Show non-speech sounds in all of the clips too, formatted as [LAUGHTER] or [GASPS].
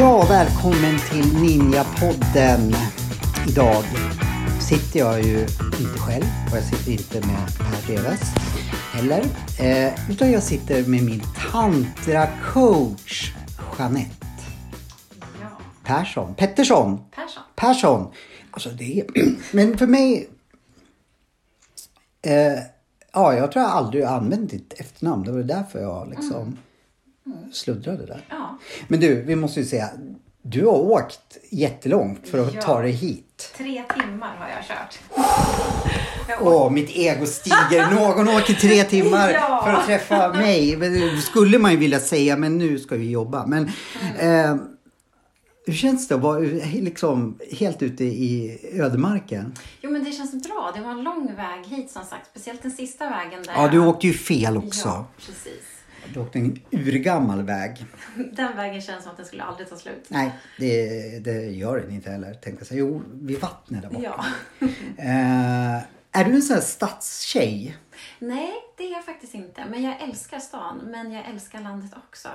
Ja, välkommen till Ninja-podden. Idag sitter jag ju inte själv och jag sitter inte med Per Reves heller. Eh, utan jag sitter med min tantra-coach Jeanette Ja, Persson. Pettersson. Persson. Persson. Alltså det är... [CLEARS THROAT] Men för mig... Eh, ja, jag tror jag aldrig använt ditt efternamn. Det var därför jag liksom sluddrade där. Ja. Men du, vi måste ju säga. Du har åkt jättelångt för att Ja. ta dig hit. Tre timmar har jag kört. Åh, mitt ego stiger. Någon åker tre [LAUGHS] timmar Ja. för att träffa mig. Det skulle man ju vilja säga, men nu ska vi jobba. Men eh, hur känns det att vara liksom, helt ute i ödemarken? Jo men det känns bra. Det var en lång väg hit som sagt. Speciellt den sista vägen där. Ja, du åkte ju fel också. Ja, precis. Du åkte en urgammal väg. [LAUGHS] Den vägen känns som att den skulle aldrig ta slut. Nej, det, det gör den inte heller. Tänkte jag. Jo, vid vattnet där borta. Ja. [LAUGHS] Eh, är du en sån här stadstjej? Nej, det är jag faktiskt inte. Men jag älskar stan. Men jag älskar landet också.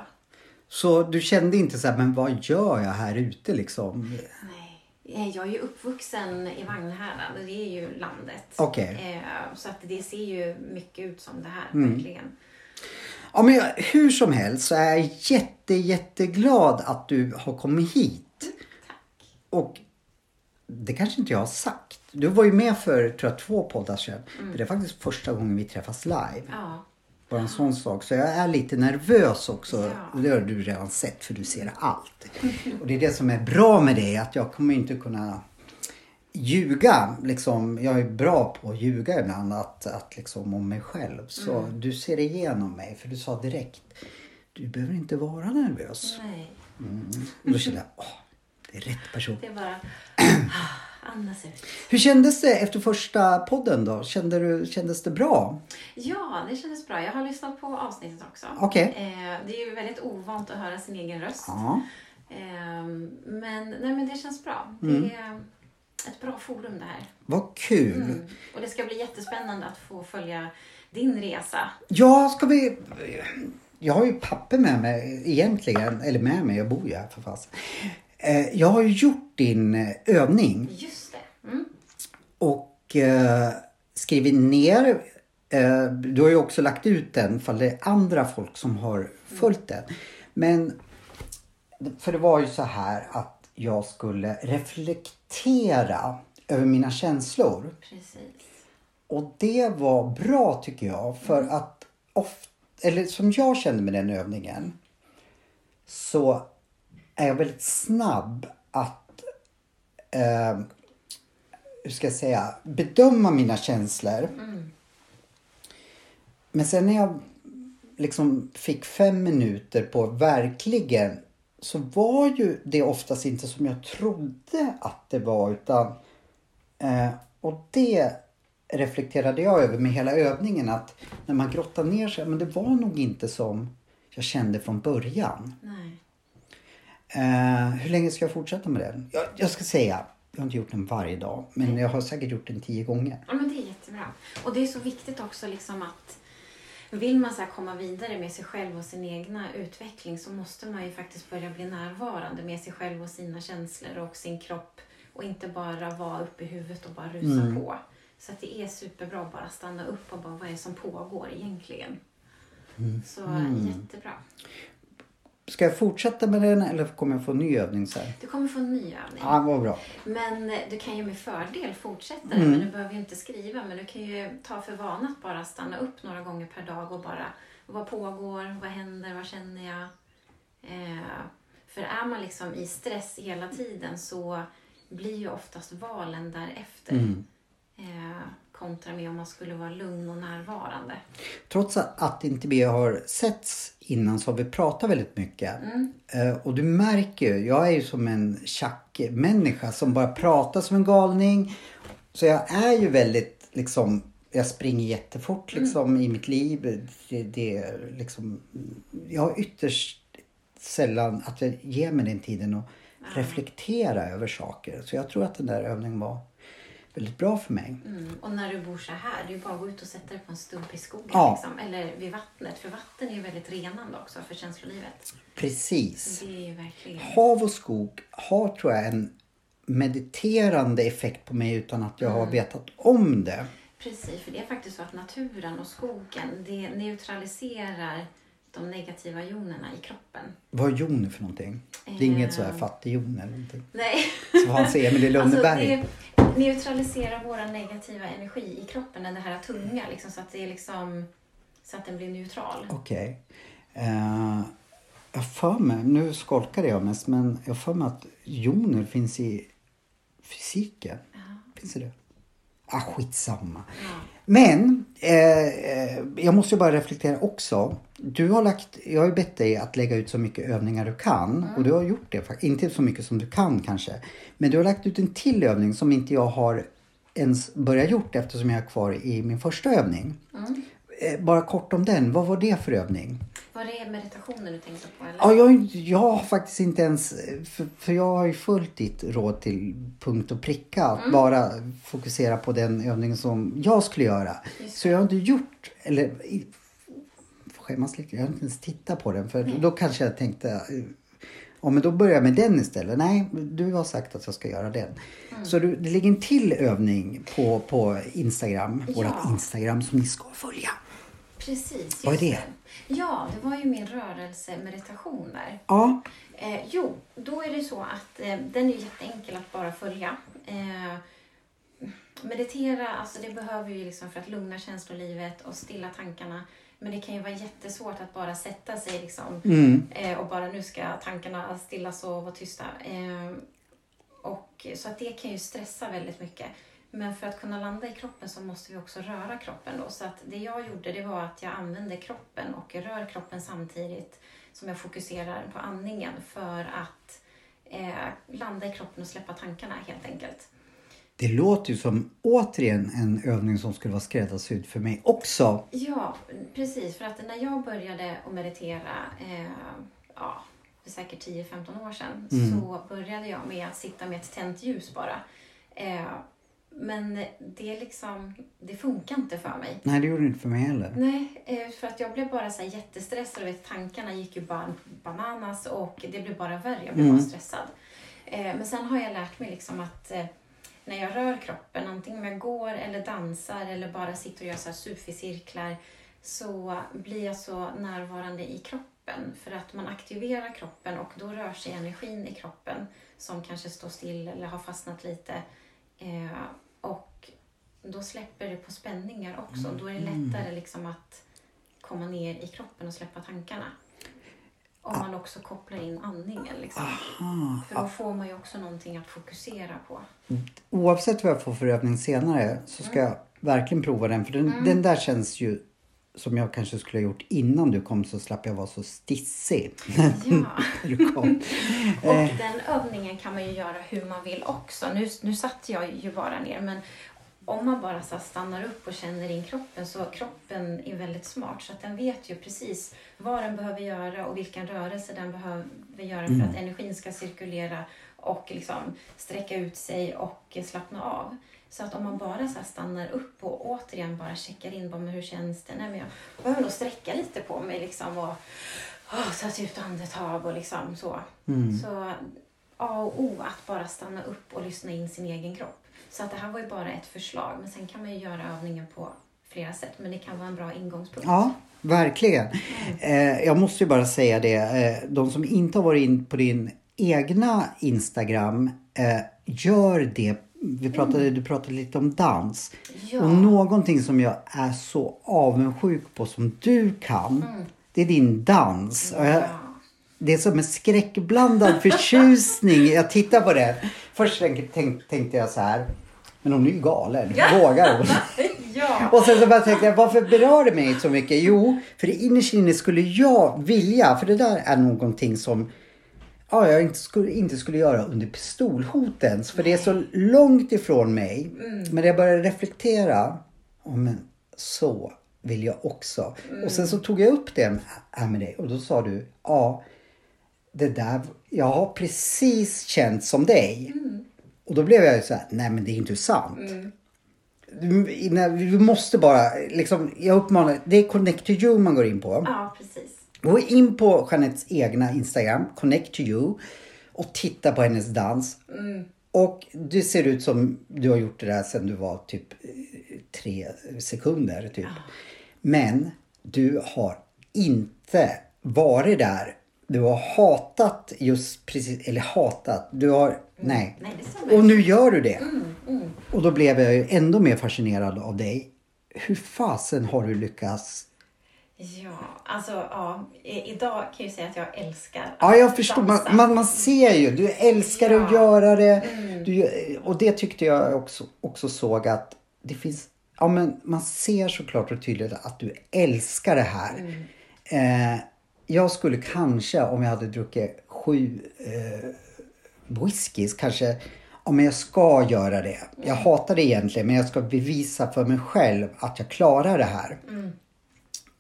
Så du kände inte så här, men vad gör jag här ute liksom? Nej. Eh, Jag är ju uppvuxen i Vagnhärad. Det är ju landet. Okej. Eh, Så att det ser ju mycket ut som det här. Mm. Verkligen. Ja, men jag, hur som helst så är jag jätte, jätteglad att du har kommit hit. Och det kanske inte jag har sagt. Du var ju med för, tror jag, två poddar sedan. För det är faktiskt första gången vi träffas live. Ja. Bara en sån sak. Så jag är lite nervös också. Ja. Det har du redan sett för du ser allt. Och det är det som är bra med det. Att jag kommer inte kunna ljuga. Liksom, jag är bra på att ljuga ibland. Att, att liksom om mig själv. Så Mm. du ser igenom mig. För du sa direkt. Du behöver inte vara nervös. Nej. Och då kände jag. Åh, det är rätt person. Det är bara andas ut. Hur kändes det efter första podden då? Kände du, kändes det bra? Ja, det kändes bra. Jag har lyssnat på avsnittet också. Okej. Eh, det är ju väldigt ovant att höra sin egen röst. Ja. Eh, men, nej, men det känns bra. Mm. Det ett bra forum det här. Vad kul. Mm. Och det ska bli jättespännande att få följa din resa. Ja, ska vi... Jag har ju papper med mig egentligen. Eller med mig, jag bor ju här för fasen. Eh, Jag har ju gjort din eh, övning Just det. Mm. och eh, skrivit ner. eh, Du har ju också lagt ut den för det är andra folk som har följt den. Men för det var ju så här att jag skulle reflektera över mina känslor. Precis. Och det var bra tycker jag för att ofta, eller som jag kände med den övningen så är jag väldigt snabb att eh, hur ska jag säga, bedöma mina känslor. Men sen när jag liksom fick fem minuter på verkligen så var ju det oftast inte som jag trodde att det var utan eh, och det reflekterade jag över med hela övningen att när man grottar ner sig, men det var nog inte som jag kände från början. Nej. Eh, hur länge ska jag fortsätta med den? Jag, jag ska säga, jag har inte gjort den varje dag, men jag har säkert gjort den tio gånger. Ja, men det är jättebra. Och det är så viktigt också liksom att vill man så komma vidare med sig själv och sin egna utveckling så måste man ju faktiskt börja bli närvarande med sig själv och sina känslor och sin kropp och inte bara vara uppe i huvudet och bara rusa på. Så att det är superbra att bara stanna upp och bara vad är det som pågår egentligen. Så jättebra. Ska jag fortsätta med den eller kommer jag få en ny övning sen? Du kommer få en ny övning. Ja, vad bra. Men eh, du kan ju med fördel fortsätta det, men du behöver ju inte skriva. Men du kan ju ta för vana att bara stanna upp några gånger per dag och bara vad pågår, vad händer, vad känner jag? Eh, för är man liksom i stress hela tiden så blir ju oftast valen därefter. Eh, kontra med om man skulle vara lugn och närvarande. Trots att, inte vi har setts innan så har vi pratat väldigt mycket. Eh, och du märker ju, jag är ju som en tjackmänniska som bara pratar som en galning. Så jag är ju väldigt liksom, jag springer jättefort liksom i mitt liv. Det, det är liksom, jag har ytterst sällan att jag ger mig den tiden att reflektera över saker. Så jag tror att den där övningen var väldigt bra för mig. Mm. Och när du bor så här, det är ju bara att gå ut och sätta dig på en stubbe i skogen. Ja. Liksom. Eller vid vattnet. För vatten är ju väldigt renande också för känslolivet. Precis. Det är verkligen... Hav och skog har tror jag en mediterande effekt på mig utan att jag har vetat om det. Precis, för det är faktiskt så att naturen och skogen, det neutraliserar de negativa jonerna i kroppen. Vad är joner för någonting? Det är inget så här Eh. fattigjon eller någonting. Nej. Som fanns i Emil i Lönneberg. Alltså det neutraliserar våra negativa energi i kroppen, den här tunga, liksom, så att det är liksom så att den blir neutral. Okej. Eh, jag för mig, nu skolkade jag mest, men jag för mig att joner finns i fysiken. Finns det det? Ah, skitsamma. Ja. Men eh, eh, jag måste ju bara reflektera också. Du har lagt, jag har ju bett dig att lägga ut så mycket övningar du kan och du har gjort det. Inte så mycket som du kan kanske. Men du har lagt ut en till övning som inte jag har ens börjat gjort eftersom jag är kvar i min första övning. Eh, bara kort om den. Vad var det för övning? Var det meditationen du tänkte på? Eller? Ja, jag, jag har faktiskt inte ens... För, för jag har ju följt ditt råd till punkt och pricka. Att bara fokusera på den övningen som jag skulle göra. Så jag har inte gjort... Eller... Skämmas lite. Jag har inte ens tittat på den. För då kanske jag tänkte... Ja, men då börjar jag med den istället. Nej, du har sagt att jag ska göra den. Så du, det ligger en till övning på, på Instagram. Ja. Vårat Instagram som ni ska följa. Precis, Vad är just det? Ja, det var ju min rörelsemeditation där. Ja, Eh, jo, då är det så att eh, den är jätteenkel att bara följa. Eh, meditera, alltså det behöver ju liksom för att lugna känslolivet och stilla tankarna. Men det kan ju vara jättesvårt att bara sätta sig liksom, mm. eh, och bara nu ska tankarna stillas och vara tysta. Eh, och, så att det kan ju stressa väldigt mycket. Men för att kunna landa i kroppen så måste vi också röra kroppen då. Så att det jag gjorde det var att jag använde kroppen och rör kroppen samtidigt som jag fokuserar på andningen för att eh, landa i kroppen och släppa tankarna helt enkelt. Det låter ju som återigen en övning som skulle vara skräddarsydd för mig också. Ja, precis. För att när jag började att meditera, eh, ja, för säkert 10-15 år sedan, så började jag med att sitta med ett tänt ljus bara. Eh, men det, liksom, det funkar inte för mig. Nej, det gjorde det inte för mig heller. Nej, eh, för att jag blev bara så jättestressad. och Vet, tankarna gick ju bara bananas och det blev bara värre. Jag blev Mm. bara stressad. Eh, Men sen har jag lärt mig liksom att eh, när jag rör kroppen, antingen om jag går eller dansar eller bara sitter och gör så här sufi-cirklar, så blir jag så närvarande i kroppen. För att man aktiverar kroppen och då rör sig energin i kroppen som kanske står still eller har fastnat lite. Eh, och då släpper det på spänningar också. Då är det lättare liksom att komma ner i kroppen och släppa tankarna. Om man också kopplar in andningen. Liksom. För då får man ju också någonting att fokusera på. Oavsett vad jag får för övning senare så ska jag verkligen prova den. För den, den där känns ju som jag kanske skulle ha gjort innan du kom så slapp jag vara så stissig. Ja. [LAUGHS] du kom. Och den övningen kan man ju göra hur man vill också. Nu, nu satt jag ju bara ner men om man bara så stannar upp och känner in kroppen så kroppen är väldigt smart så att den vet ju precis vad den behöver göra och vilken rörelse den behöver göra för att energin ska cirkulera och liksom sträcka ut sig och slappna av. Så att om man bara så stannar upp och återigen bara checkar in bara, men hur känns det? Nej, men jag behöver nog sträcka lite på mig liksom och oh, ta ut andetag och liksom så. Så A och O att bara stanna upp och lyssna in sin egen kropp. Så att det här var ju bara ett förslag men sen kan man ju göra övningen på flera sätt men det kan vara en bra ingångspunkt. Ja, verkligen. Eh, jag måste ju bara säga det. Eh, de som inte har varit in på din egna Instagram, eh, gör det. Vi pratade, Du pratade lite om dans. Ja. Och någonting som jag är så avundsjuk på som du kan, det är din dans. Ja. det är som en skräckblandad förtjusning. Jag tittar på det. Först tänk, tänk, tänkte jag så här. Men hon är ju galen. Vågar hon? [LAUGHS] ja. Och sen så bara tänkte jag, varför berör det mig så mycket? Jo, för innerst inne skulle jag vilja, för det där är någonting som ja, jag inte skulle, inte skulle göra under pistolhot ens. För det är så långt ifrån mig. Men jag började reflektera, oh, men så vill jag också. Och sen så tog jag upp det här med dig och då sa du, ja, det där, jag har precis känt som dig. Mm. Och då blev jag ju så här, nej men det är inte sant. Du, innan- vi måste bara, liksom, jag uppmanar, det är Connect to you man går in på. Ja, precis. Gå in på Jeanettes egna Instagram, Connect to you, och titta på hennes dans. Och det ser ut som du har gjort det där sedan du var typ eh, tre sekunder. Typ. Men du har inte varit där. Du har hatat just precis, eller hatat, du har, nej. Nej, stämmer. Och nu gör du det. Och då blev jag ju ändå mer fascinerad av dig. Hur fasen har du lyckats Ja, alltså ja. I, idag kan jag ju säga att jag älskar Ja, jag att förstår. Man, man, man ser ju. Du älskar att Ja. göra det. Du, och det tyckte jag också, också såg att det finns... Ja, men man ser såklart och tydligt att du älskar det här. Eh, jag skulle kanske, om jag hade druckit sju eh, whiskys, kanske... Ja, men jag ska göra det. Jag hatar det egentligen, men jag ska bevisa för mig själv att jag klarar det här.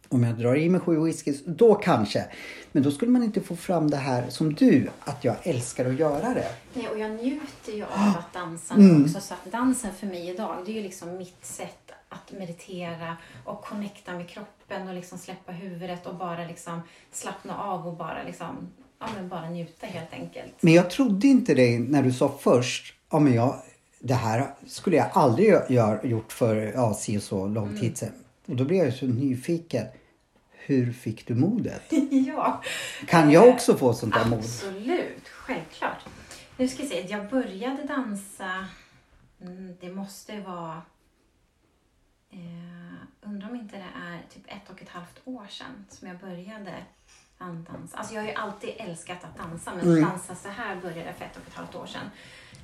Om jag drar i mig sju whiskys, då kanske. Men då skulle man inte få fram det här som du, att jag älskar att göra det. Nej, och jag njuter ju av att dansa nu också. Så att dansen för mig idag, det är ju liksom mitt sätt att meditera och connecta med kroppen och liksom släppa huvudet och bara liksom slappna av och bara liksom, ja men bara njuta helt enkelt. Men jag trodde inte dig när du sa först, ja men jag, det här skulle jag aldrig gör, gjort för ja, si och så lång tid sedan. Och då blev jag så nyfiken. Hur fick du modet? [LAUGHS] ja. Kan jag också få sånt där mod? Absolut, självklart. Nu ska jag se, jag började dansa, mm, det måste vara, eh, undrar om inte det är typ ett och ett halvt år sedan som jag började dansa. Alltså jag har ju alltid älskat att dansa men Mm. dansa så här började för ett och ett halvt år sedan.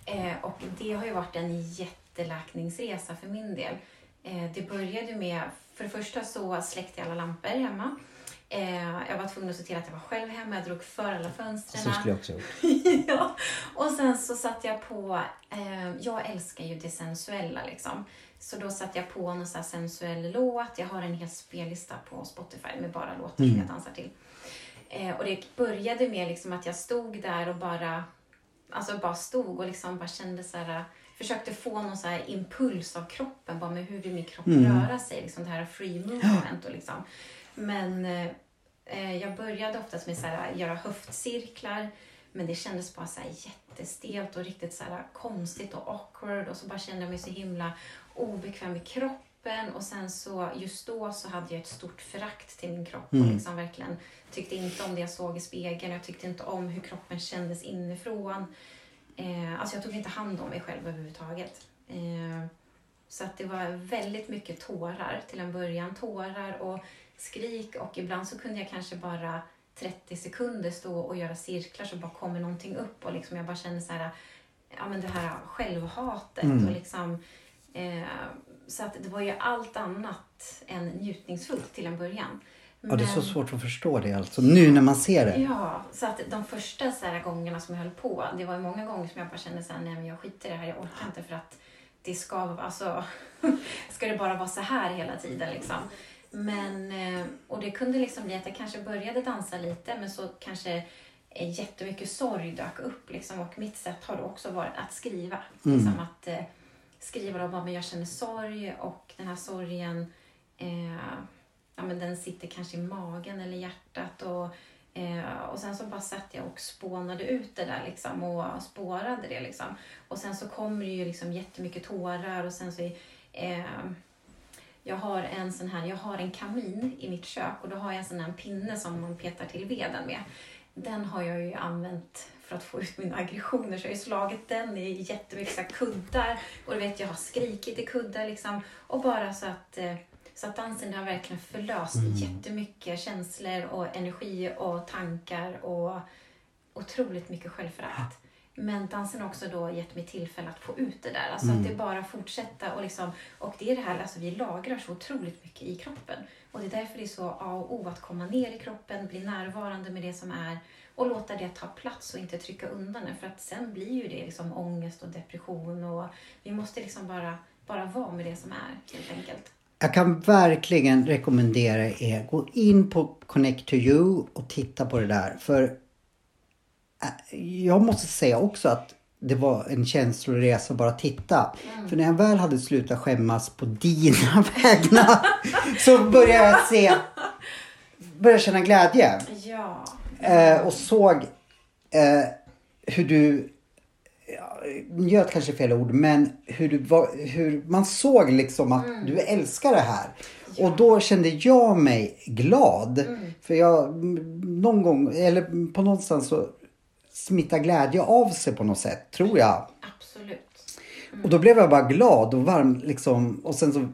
Eh, och det har ju varit en jätteläkningsresa för min del. Eh, det började med, för det första så släckte jag alla lampor hemma. Eh, jag var tvungen att se till att jag var själv hemma, jag drog för alla fönstren. Så skulle jag också [LAUGHS] ja. Och sen så satte jag på, eh, jag älskar ju det sensuella liksom. Så då satte jag på någon så sensuell låt. Jag har en hel spellista på Spotify med bara låtar som jag dansar till. Eh, och det började med liksom att jag stod där och bara, alltså bara stod och liksom bara kände så här, försökte få någon så impuls av kroppen. Bara med hur vill min kropp röra sig? Liksom det här free movement och liksom. Men eh, eh, jag började oftast med här, göra höftcirklar. Men det kändes bara så här jättestelt och riktigt så här konstigt och awkward. Och så bara kände jag mig så himla obekväm i kroppen. Och sen så just då så hade jag ett stort förakt till min kropp. Och liksom verkligen tyckte inte om det jag såg i spegeln. Jag tyckte inte om hur kroppen kändes inifrån. Eh, alltså jag tog inte hand om mig själv överhuvudtaget. Eh, så att det var väldigt mycket tårar till en början. Tårar och skrik och ibland så kunde jag kanske bara 30 sekunder stå och göra cirklar så bara kommer någonting upp och liksom jag bara känner så här, ja men det här självhatet och liksom eh, så att det var ju allt annat än njutningsfullt till en början. Ja, det är så Men- svårt att förstå det alltså. Nu när man ser det. Ja, så att de första så här gångerna som jag höll på, det var många gånger som jag bara kände så här, nej men jag skiter i det här, jag orkar inte för att det ska alltså, [LAUGHS] ska det bara vara så här hela tiden liksom. Men, eh, och det kunde liksom bli att jag kanske började dansa lite men så kanske jättemycket sorg dök upp liksom och mitt sätt har då också varit att skriva. Liksom att eh, skriva bara, men jag känner sorg och den här sorgen eh, ja, men den sitter kanske i magen eller hjärtat. Och, eh, och sen så bara satt jag och spånade ut det där liksom, och spårade det. Liksom. Och sen så kommer det ju liksom jättemycket tårar och sen så eh, jag har en sån här, jag har en kamin i mitt kök och då har jag en sån här pinne som man petar till veden med. Den har jag ju använt för att få ut mina aggressioner så jag har ju slagit den i jättemycket så kuddar och du vet jag har skrikit i kuddar liksom och bara så att eh, så att dansen har verkligen förlöst jättemycket känslor och energi och tankar och otroligt mycket självförakt. Men dansen har också då gett mig tillfälle att få ut det där. Alltså att det bara fortsätta och liksom, och det är det här, alltså vi lagrar så otroligt mycket i kroppen. Och det är därför det är så A och O att komma ner i kroppen, bli närvarande med det som är och låta det ta plats och inte trycka undan det. För att sen blir ju det liksom ångest och depression och vi måste liksom bara, bara vara med det som är helt enkelt. Jag kan verkligen rekommendera er, gå in på Connect to you och titta på det där. För jag måste säga också att det var en känsloresa att bara titta. Mm. För när jag väl hade slutat skämmas på dina [LAUGHS] vägnar så började jag se, började känna glädje. Ja. Eh, och såg eh, hur du, ja, njöt kanske fel ord, men hur, du var, hur man såg liksom att Mm. du älskar det här. Och då kände jag mig glad. Mm. För jag, någon gång, eller på någonstans så smittar glädje av sig på något sätt, tror jag. Absolut. Och då blev jag bara glad och varm liksom. Och sen så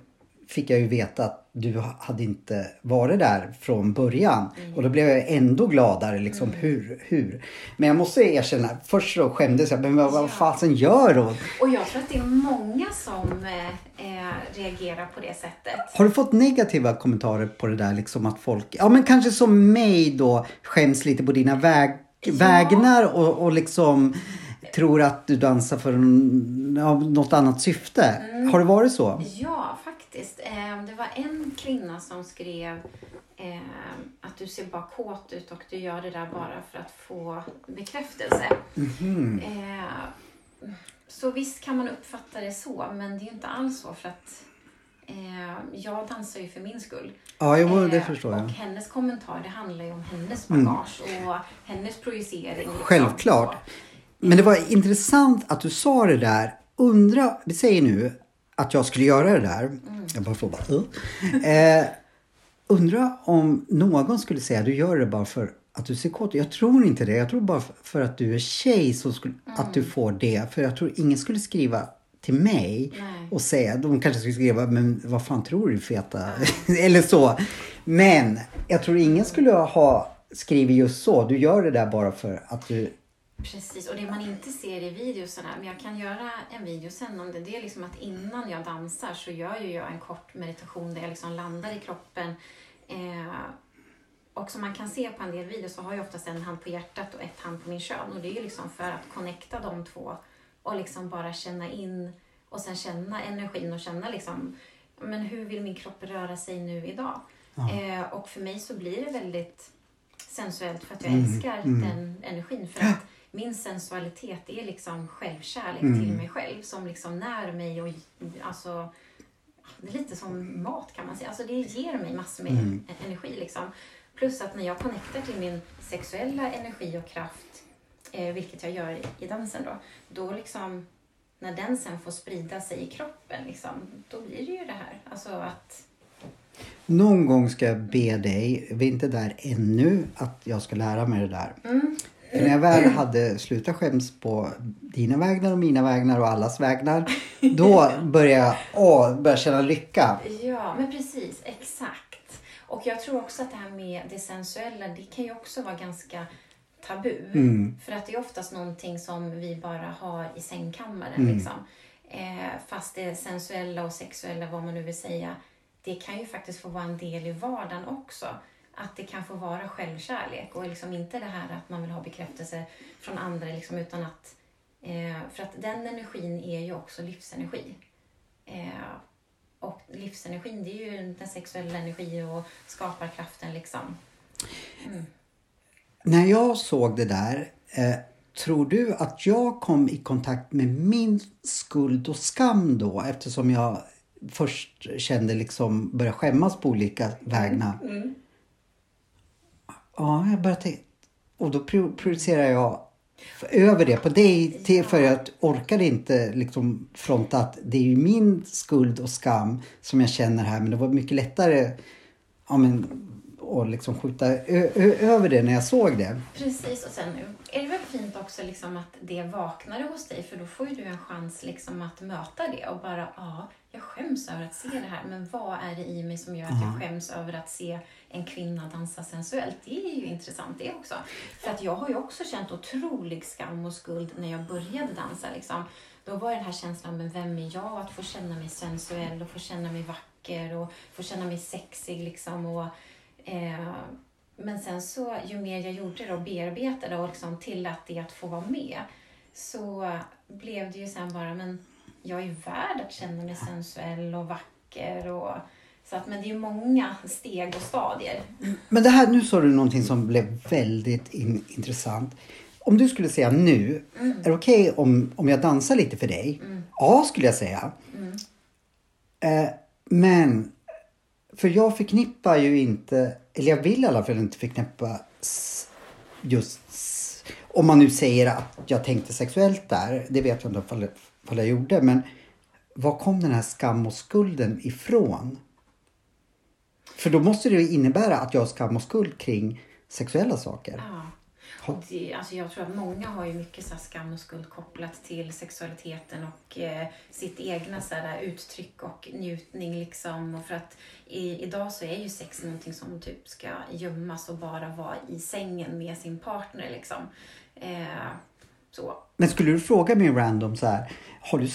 fick jag ju veta att du hade inte varit där från början. Och då blev jag ändå gladare liksom. Hur, hur? Men jag måste erkänna, först så skämdes jag. Men vad, vad Ja. fasen gör hon? Och jag tror att det är många som eh, eh, reagerar på det sättet. Har du fått negativa kommentarer på det där liksom att folk, ja men kanske som mig då, skäms lite på dina väg, Ja. vägnar och, och liksom tror att du dansar för något annat syfte. Mm. Har det varit så? Ja, faktiskt. Eh, Det var en kvinna som skrev eh, att du ser bara kåt ut och du gör det där bara för att få bekräftelse. Eh, Så visst kan man uppfatta det så, men det är inte alls så för att jag dansar ju för min skull. Ja, jo, det Eh, förstår jag. Mm. Och hennes kommentar, det handlar ju om hennes bagage och hennes projicering. liksom. Självklart. Så. Men det var intressant att du sa det där. Undra, vi säger nu att jag skulle göra det där. Jag bara får bara, uh. [LAUGHS] eh, Undra om någon skulle säga du gör det bara för att du ser kåt. Jag tror inte det. Jag tror bara för att du är tjej som skulle, att du får det. För jag tror ingen skulle skriva till mig Nej. och säga, de kanske skulle skriva, men vad fan tror du feta? [LAUGHS] Eller så. Men jag tror ingen skulle ha skrivit just så. Du gör det där bara för att du Precis, och det man inte ser i videosarna, men jag kan göra en video sen om det, det är liksom att innan jag dansar så gör ju jag en kort meditation där jag liksom landar i kroppen. Eh, och som man kan se på en del videos så har jag oftast en hand på hjärtat och ett hand på min kön. Och det är ju liksom för att connecta de två och liksom bara känna in och sen känna energin och känna liksom, men hur vill min kropp röra sig nu idag? Eh, och för mig så blir det väldigt sensuellt för att jag älskar den energin. För att min sensualitet är liksom självkärlek till mig själv som liksom när mig och alltså det är lite som mat kan man säga. Alltså det ger mig massor med en- energi liksom. Plus att när jag connectar till min sexuella energi och kraft, eh, vilket jag gör i, dansen då, då liksom när den sen får sprida sig i kroppen liksom, då blir det ju det här. Alltså att Någon gång ska jag be dig, vi är inte där ännu, att jag ska lära mig det där. För när jag väl hade slutat skäms på dina vägnar och mina vägnar och allas vägnar. Då började jag åh, började känna lycka. Ja, men precis. Exakt. Och jag tror också att det här med det sensuella, det kan ju också vara ganska tabu. För att det är oftast någonting som vi bara har i sängkammaren. Liksom. Eh, fast det sensuella och sexuella, vad man nu vill säga, det kan ju faktiskt få vara en del i vardagen också. Att det kan få vara självkärlek och liksom inte det här att man vill ha bekräftelse från andra, liksom, utan att... Eh, för att den energin är ju också livsenergi. Eh, och livsenergin, det är ju den sexuella energin och skaparkraften liksom. När jag såg det där, eh, tror du att jag kom i kontakt med min skuld och skam då? Eftersom jag först kände liksom, började skämmas på olika vägnar. Ja, jag började tänka. Och då pro- projicerar jag över det på dig till, för jag orkade inte liksom fronta att det är ju min skuld och skam som jag känner här. Men det var mycket lättare ja, men, att liksom skjuta över det när jag såg det. Precis, och sen är det väl fint också liksom att det vaknade hos dig för då får ju du en chans liksom att möta det och bara ja, jag skäms över att se det här men vad är det i mig som gör att jag skäms över att se en kvinna dansa sensuellt? Det är ju intressant det också. För att jag har ju också känt otrolig skam och skuld när jag började dansa liksom. Då var det den här känslan, men vem är jag? Att få känna mig sensuell och få känna mig vacker och få känna mig sexig liksom. Och, eh, men sen så, ju mer jag gjorde det och bearbetade och liksom tillät det att få vara med, så blev det ju sen bara, men jag är värd att känna mig sensuell och vacker. Och, så att, men det är ju många steg och stadier. Men det här, nu sa du någonting som blev väldigt in, intressant. om du skulle säga nu, är det okej om, om jag dansar lite för dig? Ja, skulle jag säga. Eh, men, för jag förknippar ju inte, eller jag vill i alla fall inte förknippa just, om man nu säger att jag tänkte sexuellt där, det vet jag inte om jag gjorde, men var kom den här skam och skulden ifrån? För då måste det ju innebära att jag har skam och skuld kring sexuella saker. Ja. Det, alltså jag tror att många har ju mycket så här skam och skuld kopplat till sexualiteten och eh, sitt egna så här, uttryck och njutning. Liksom. Och för att i, idag så är ju sex någonting som typ ska gömmas och bara vara i sängen med sin partner. Liksom. Eh, så. Men skulle du fråga mig random så här, har du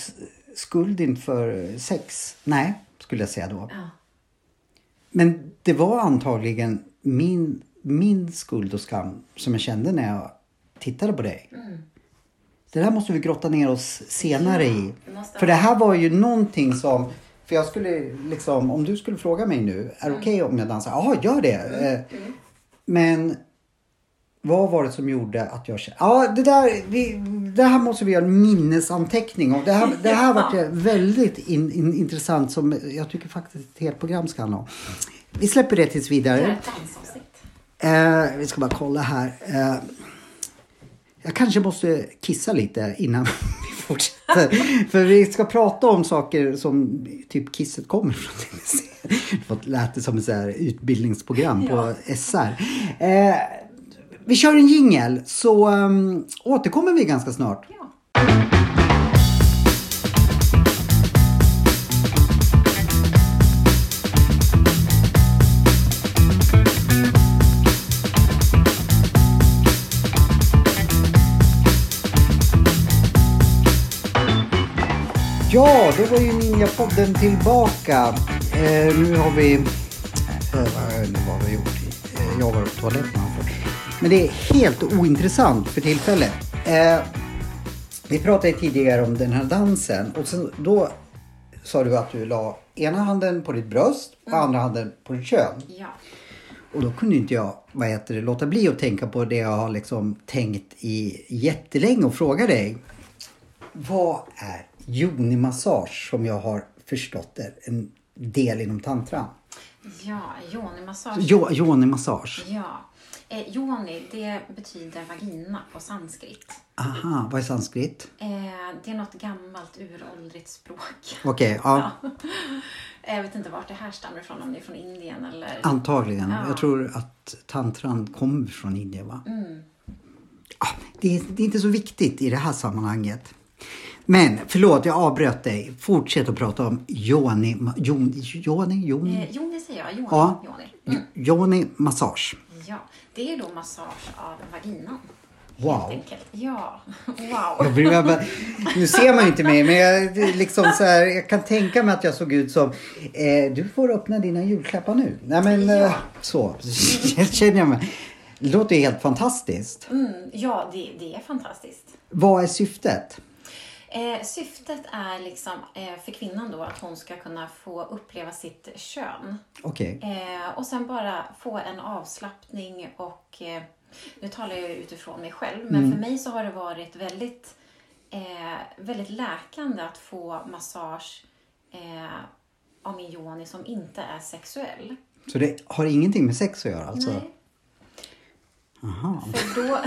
skuld inför sex? Nej, skulle jag säga då. Ja. Men det var antagligen min, min skuld och skam som jag kände när jag tittade på dig. Det där måste vi grotta ner oss senare i. För det här var ju någonting som... För jag skulle liksom, om du skulle fråga mig nu, är det okej om jag dansar? Ja, gör det. Eh, Men vad var det som gjorde att jag kände... Ja, det där, vi, det här måste vi göra en minnesanteckning om. Det här, [LAUGHS] det här var väldigt in, in, intressant som jag tycker faktiskt ett helt program ska handla om. Vi släpper det tills vidare. Eh, vi ska bara kolla här. Eh, jag kanske måste kissa lite innan [LAUGHS] vi fortsätter. För vi ska prata om saker som typ kisset kommer från. Det lät det som ett så här utbildningsprogram på SR. Eh, vi kör en jingel så um, återkommer vi ganska snart. Ja. Ja, då var ju Ninja-podden tillbaka. Eh, nu har vi... Eh, vad vad vi har gjort. Eh, jag var på toaletten. alltså. Men det är helt ointressant för tillfället. Eh, vi pratade tidigare om den här dansen och sen, då sa du att du la ena handen på ditt bröst och andra handen på ditt kön. ja. Och då kunde inte jag vad heter det, låta bli att tänka på det jag har liksom tänkt i jättelänge och fråga dig. Vad är yoni-massage som jag har förstått är en del inom tantra? Ja, yoni-massage. Jo, yoni-massage. Ja. Eh, yoni, det betyder vagina på sanskrit. Aha, vad är sanskrit? Eh, det är något gammalt uråldrigt språk. Okej, ja. [LAUGHS] Jag vet inte vart det härstammar ifrån, om det är från Indien eller... Antagligen. Ja. Jag tror att tantran kommer från Indien va? Mm. Ah, det, är, det är inte så viktigt i det här sammanhanget. Men förlåt, jag avbröt dig. Fortsätt att prata om yoni, ma- yoni, yoni, yoni, Eh, yoni säger jag, yoni. Ja. yoni. yoni massage. Ja, det är då massage av vaginan. Wow. Ja, [LAUGHS] wow. Bara, nu ser man ju inte mig men jag, liksom så här, jag kan tänka mig att jag såg ut som eh, Du får öppna dina julklappar nu. Nej men Ja. eh, så [LAUGHS] känner jag mig. Det låter ju helt fantastiskt. Mm, ja, det, det är fantastiskt. Vad är syftet? Eh, syftet är liksom eh, för kvinnan då att hon ska kunna få uppleva sitt kön. Okej. Eh, och sen bara få en avslappning och eh, nu talar jag utifrån mig själv men för mig så har det varit väldigt, eh, väldigt läkande att få massage eh, av min yoni som inte är sexuell. Så det har ingenting med sex att göra alltså? Nej. Aha. För då... [LAUGHS]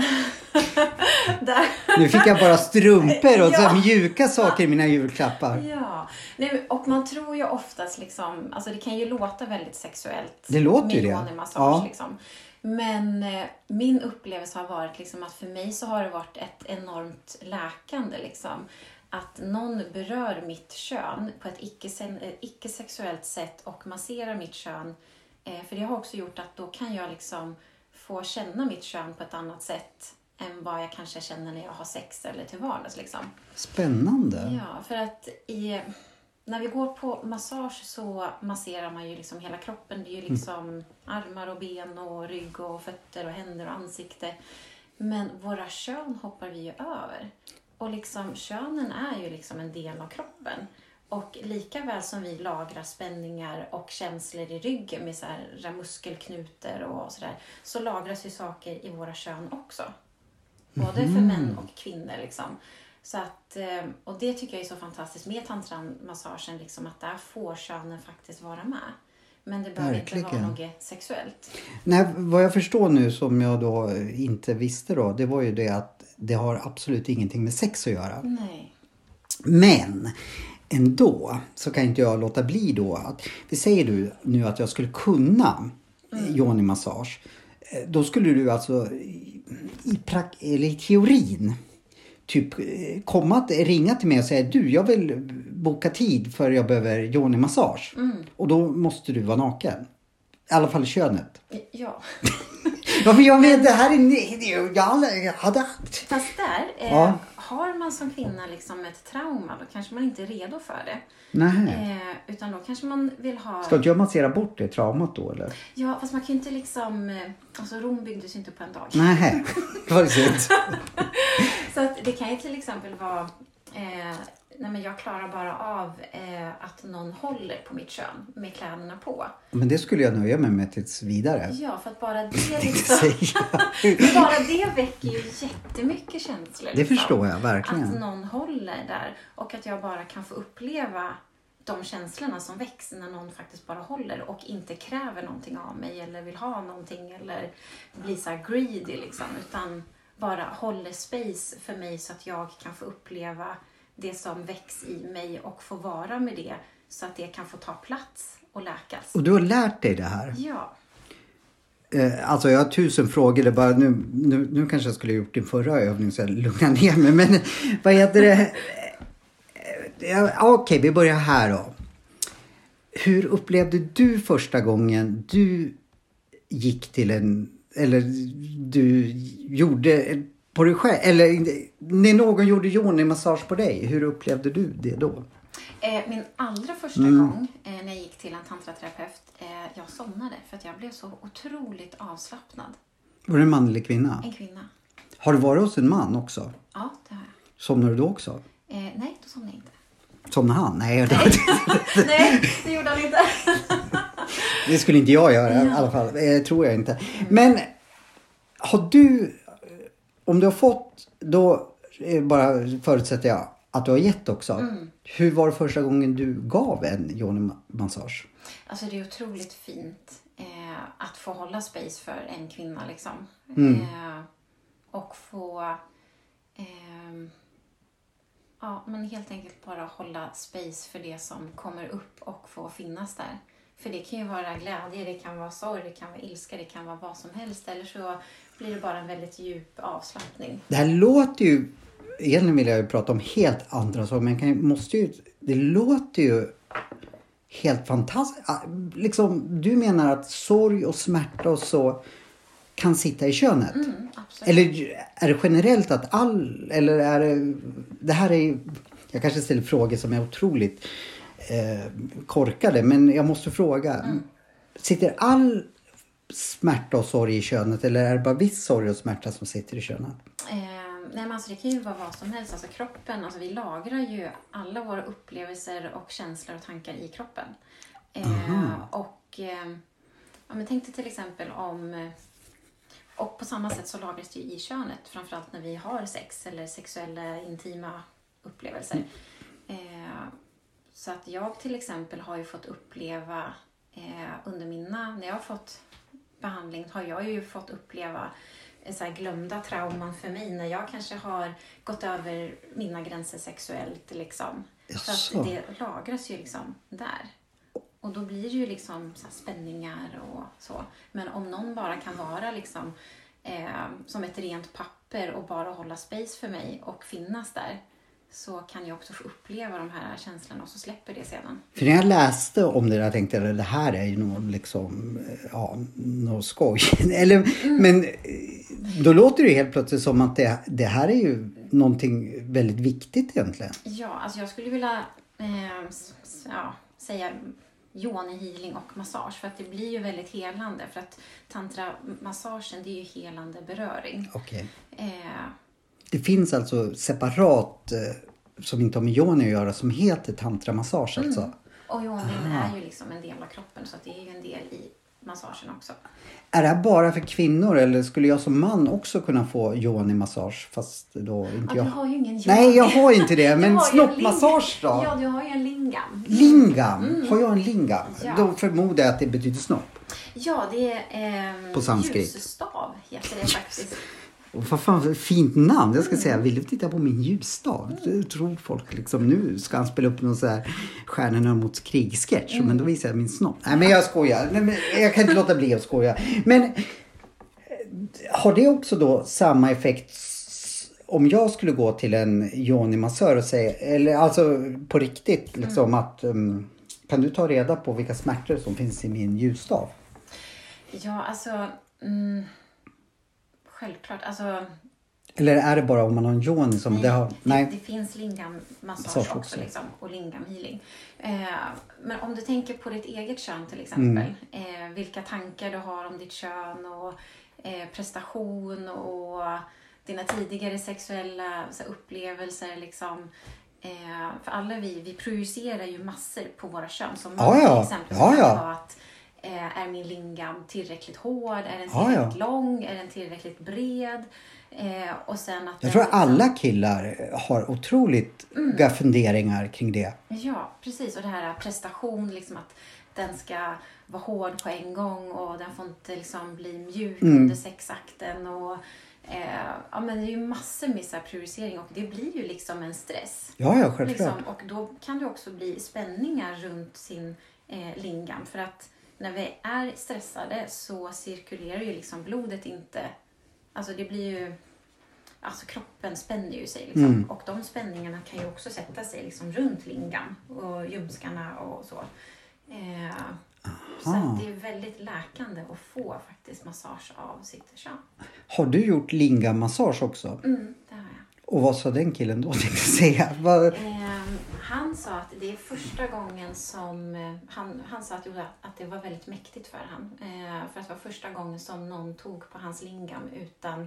Nu fick jag bara strumpor och så Ja. här mjuka saker i mina julklappar. Ja, Nej, och man tror ju oftast liksom, alltså det kan ju låta väldigt sexuellt. Det låter ju det. yoni-massage, Ja. liksom. Men eh, min upplevelse har varit liksom att för mig så har det varit ett enormt läkande liksom. Att någon berör mitt kön på ett icke- eh, icke-sexuellt sätt och masserar mitt kön. Eh, för det har också gjort att då kan jag liksom få känna mitt kön på ett annat sätt än vad jag kanske känner när jag har sex eller till vardags liksom. Spännande. Ja, för att i, när vi går på massage så masserar man ju liksom hela kroppen. Det är ju liksom armar och ben och rygg och fötter och händer och ansikte. Men våra kön hoppar vi ju över. Och liksom könen är ju liksom en del av kroppen. Och lika väl som vi lagrar spänningar och känslor i ryggen med så här muskelknutor och sådär, så lagras ju saker i våra kön också. Både för män och kvinnor. Liksom. Så att, eh, och det tycker jag är så fantastiskt med tantramassagen, liksom, att där får könen faktiskt vara med. Men det behöver inte Verkligen. vara något sexuellt. Nej, vad jag förstår nu som jag då inte visste då, det var ju det att det har absolut ingenting med sex att göra. Nej. Men ändå så kan inte jag låta bli då att, vi säger du nu att jag skulle kunna mm. yoni-massage. Eh, Då skulle du alltså i, prak, eller i teorin typ eh, komma att ringa till mig och säga du jag vill boka tid för jag behöver yoni-massage. Och då måste du vara naken. I alla fall i könet. Ja. [LAUGHS] Ja men jag vet det här är... jag hade... Fast där, eh, Ja. Har man som kvinna liksom ett trauma, då kanske man inte är redo för det. Nej. Eh, utan då kanske man vill ha... Ska inte jag massera bort det traumat då eller? Ja, fast man kan ju inte liksom... eh, Alltså Rom byggdes ju inte på en dag. Nej, [LAUGHS] vad är det? Så att det kan ju till exempel vara... Eh, nej men jag klarar bara av eh, att någon håller på mitt kön med kläderna på. Men det skulle jag nöja mig med tills vidare. Ja, för att bara [LAUGHS] det liksom... [LAUGHS] Bara det väcker ju jättemycket känslor. Det liksom. förstår jag Att verkligen. någon håller där och att jag bara kan få uppleva de känslorna som väcks när någon faktiskt bara håller och inte kräver någonting av mig eller vill ha någonting eller blir så greedy liksom. Utan bara håller space för mig så att jag kan få uppleva det som väcks i mig och få vara med det så att det kan få ta plats och läkas. Och du har lärt dig det här? Ja. Eh, alltså jag har tusen frågor. Det bara, nu, nu, nu kanske jag skulle ha gjort din förra övning så jag lugnar ner mig. Men [LAUGHS] vad heter det? Eh, ja, Okej, vi börjar här då. Hur upplevde du första gången du gick till en... Eller du gjorde på dig själv? Eller när någon gjorde yoni-massage på dig. Hur upplevde du det då? Eh, min allra första Mm. gång eh, när jag gick till en tantraterapeut, eh, jag somnade för att jag blev så otroligt avslappnad. Var det en man eller kvinna? En kvinna. Har du varit hos en man också? Ja, det har Somnar du då också? jag. Eh, nej, då somnade jag inte. Somnar han? Nej, [LAUGHS] nej, det gjorde han inte. [LAUGHS] det skulle inte jag göra i alla fall. Eh, tror jag inte. Men har du, om du har fått, då eh, bara förutsätter jag att du har gett också. Hur var det första gången du gav en yoni-massage? Alltså det är otroligt fint eh, att få hålla space för en kvinna liksom. Mm. Eh, och få ehm, ja, men helt enkelt bara hålla space för det som kommer upp och få finnas där. För det kan ju vara glädje, det kan vara sorg, det kan vara ilska, det kan vara vad som helst. Eller så blir det bara en väldigt djup avslappning. Det här låter ju, egentligen vill jag ju prata om helt andra saker, men kan, måste ju, det låter ju helt fantastiskt. Ah, Liksom, du menar att sorg och smärta och så kan sitta i könet? Mm. Eller är det generellt att all, eller är det, det här är ju, jag kanske ställer frågor som är otroligt eh, korkade, men jag måste fråga. Sitter all smärta och sorg i könet eller är det bara viss sorg och smärta som sitter i könet? Eh, nej men alltså det kan ju vara vad som helst. Alltså kroppen, alltså vi lagrar ju alla våra upplevelser och känslor och tankar i kroppen. Eh, och eh, ja, men tänk dig till exempel om eh, och på samma sätt så lagras det ju i könet, framförallt när vi har sex eller sexuella intima upplevelser. Eh, så att jag till exempel har ju fått uppleva eh, under mina, när jag har fått behandling har jag ju fått uppleva så här glömda trauman för mig när jag kanske har gått över mina gränser sexuellt. Liksom. Så Jaså. att det lagras ju liksom där. Och då blir det ju liksom så här spänningar och så. Men om någon bara kan vara liksom eh, som ett rent papper och bara hålla space för mig och finnas där så kan jag också få uppleva de här känslorna och så släpper det sedan. För när jag läste om det där tänkte jag det här är ju nog liksom, eh, ja, något skoj. [LAUGHS] Eller, Men eh, då låter det ju helt plötsligt som att det, det här är ju någonting väldigt viktigt egentligen. Ja, alltså jag skulle vilja eh, ja, säga yoni-healing och massage för att det blir ju väldigt helande för att tantra-massagen det är ju helande beröring. Okej. Eh, Det finns alltså separat, eh, som inte har med yoni att göra, som heter tantramassage alltså. och yonin är ju liksom en del av kroppen så det är ju en del i massagen också. Är det här bara för kvinnor eller skulle jag som man också kunna få yoni-massage? Fast då inte Ja, jag. du har ju ingen Nej, jag har inte det. [LAUGHS] Men snoppmassage då? Ja, du har ju en lingam. Lingam? Har jag en lingam? Ja. Då förmodar jag att det betyder snopp. Ja, det är ehm, På sanskrit. ljusstav heter det faktiskt. Vad fan för fint namn. Jag ska säga, vill du titta på min ljusstav? Det tror folk liksom nu ska han spela upp någon så här Stjärnorna mot krig-sketch. Mm. Men då visar jag min snopp. Nej men jag skojar. Nej, men jag kan inte låta bli att skoja. Men eh, har det också då samma effekt om jag skulle gå till en yoni-massör och säga, eller alltså på riktigt liksom Mm. att um, kan du ta reda på vilka smärtor som finns i min ljusstav? Ja, alltså... Mm, självklart. Alltså, Eller är det bara om man har en yoni som det har? Nej. det finns lingam-massage Massage också, också. Liksom, och lingam-healing. Eh, men om du tänker på ditt eget kön till exempel. Mm. Eh, vilka tankar du har om ditt kön och eh, prestation och dina tidigare sexuella här, upplevelser. Liksom. Eh, för alla vi, vi projicerar ju massor på våra kön. Som Ja, ja. till exempel Ja, ja. att eh, är min lingam tillräckligt hård? Är den Ja, ja. tillräckligt lång? Är den tillräckligt bred? Eh, och sen att Jag den tror liksom- alla killar har otroligt mm. funderingar kring det. Ja, precis. Och det här prestation, liksom att den ska vara hård på en gång och den får inte liksom bli mjuk Mm. under sexakten. Och, eh, ja, men det är ju massor med så prioritering och det blir ju liksom en stress. Ja, ja, självklart. Liksom, och då kan det också bli spänningar runt sin eh, lingam. För att när vi är stressade så cirkulerar ju liksom blodet inte. Alltså det blir ju... Alltså kroppen spänner ju sig liksom. Mm. Och de spänningarna kan ju också sätta sig liksom runt lingam och ljumskarna och så. Eh, så att det är väldigt läkande att få faktiskt massage av sitt kön. Har du gjort lingam-massage också? Mm, det har jag. Och vad sa den killen då tänkte jag säga? Vad- Ehm, han sa att det är första gången som... eh, Han, han sa att, att det var väldigt mäktigt för han. Eh, för att det var första gången som någon tog på hans lingam utan,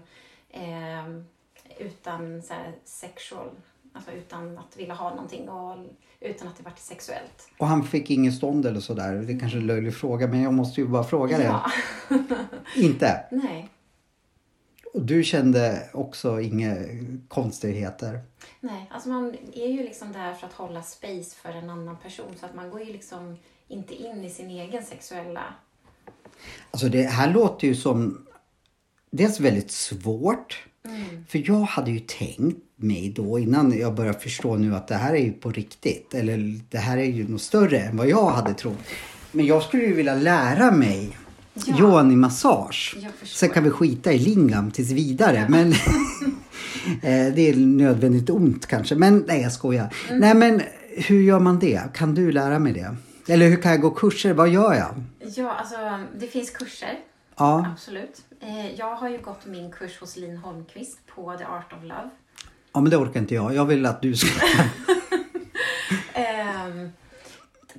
ehm, utan så sexual... Alltså utan att vilja ha någonting och utan att det var sexuellt. Och han fick ingen stånd eller sådär. Det är kanske är en löjlig fråga men jag måste ju bara fråga det. Ja, Inte? [LAUGHS] nej. Och du kände också inga konstigheter? Nej, alltså man är ju liksom där för att hålla space för en annan person. Så att man går ju liksom inte in i sin egen sexuella... Alltså det här låter ju som dels väldigt svårt. Mm. För jag hade ju tänkt mig då innan jag började förstå nu att det här är ju på riktigt. Eller det här är ju något större än vad jag hade trott. Men jag skulle ju vilja lära mig Ja. yoni-massage. Sen kan vi skita i lingam tills vidare. Men [LAUGHS] eh, det är nödvändigt ont kanske. Men nej, jag skojar. Mm. Nej, men hur gör man det? Kan du lära mig det? Eller hur kan jag gå kurser? Vad gör jag? Ja, alltså det finns kurser. Ja, Absolut. Eh, Jag har ju gått min kurs hos Lin Holmqvist på The Art of Love. ja men det orkar inte jag. Jag vill att du ska... [LAUGHS] Ehm,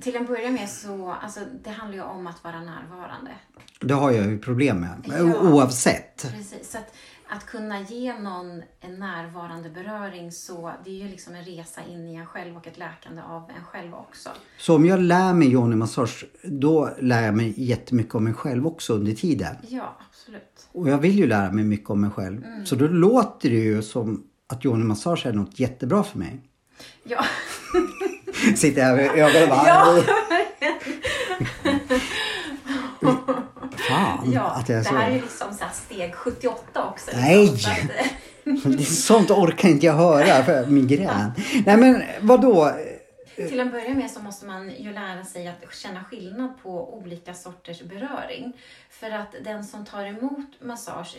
till en början med så, alltså det handlar ju om att vara närvarande. Det har jag ju problem med. Ja. Oavsett. Precis. Så att, att kunna ge någon en närvarande beröring så det är ju liksom en resa in i en själv och ett läkande av en själv också. Så om jag lär mig yoni-massage, då lär jag mig jättemycket om mig själv också under tiden. Ja, absolut. Och jag vill ju lära mig mycket om mig själv. Mm. Så då låter det ju som att yoni-massage är något jättebra för mig. Ja, [LAUGHS] Sitter här med ögonen bara... ja, Fan ja. att jag är det så... här är ju liksom så steg 78 också. Nej! Så att, Det är Sånt orkar inte jag höra för migrän. Nej men vadå? Till en början med så måste man ju lära sig att känna skillnad på olika sorters beröring. För att den som tar emot massage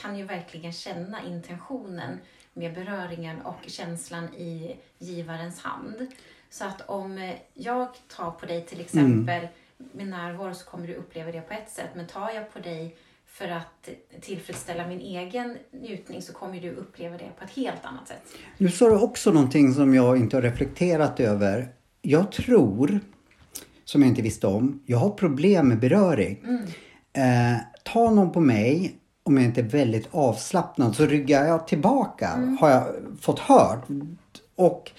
kan ju verkligen känna intentionen med beröringen och känslan i givarens hand. Så att om jag tar på dig till exempel med närvaro så kommer du uppleva det på ett sätt. Men tar jag på dig för att tillfredsställa min egen njutning så kommer du uppleva det på ett helt annat sätt. Nu sa du också någonting som jag inte har reflekterat över. Jag tror, som jag inte visste om, jag har problem med beröring. Eh, ta någon på mig, om jag inte är väldigt avslappnad, så ryggar jag tillbaka, har jag fått hört. Och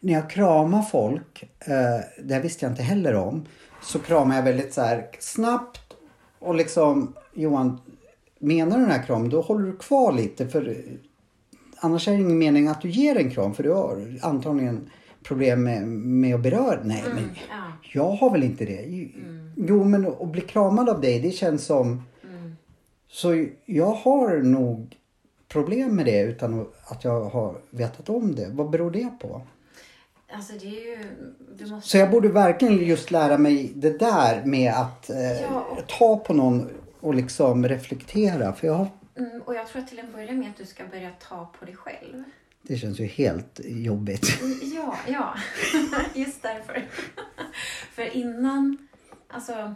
när jag kramar folk, eh, det här visste jag inte heller om, så kramar jag väldigt så här snabbt och liksom Johan, menar du den här kramen då håller du kvar lite för annars är det ingen mening att du ger en kram för du har antagligen problem med, med att beröra. Nej men Mm, Ja. jag har väl inte det. Jo men att bli kramad av dig det känns som Mm. så jag har nog problem med det utan att jag har vetat om det. Vad beror det på? Alltså det är ju... Du måste... Så jag borde verkligen just lära mig det där med att eh, Ja, och- ta på någon och liksom reflektera. För jag, har- Mm, och jag tror att till en början med att du ska börja ta på dig själv. det känns ju helt jobbigt. Mm, Ja, ja. [LAUGHS] Just därför. [LAUGHS] För innan... Alltså...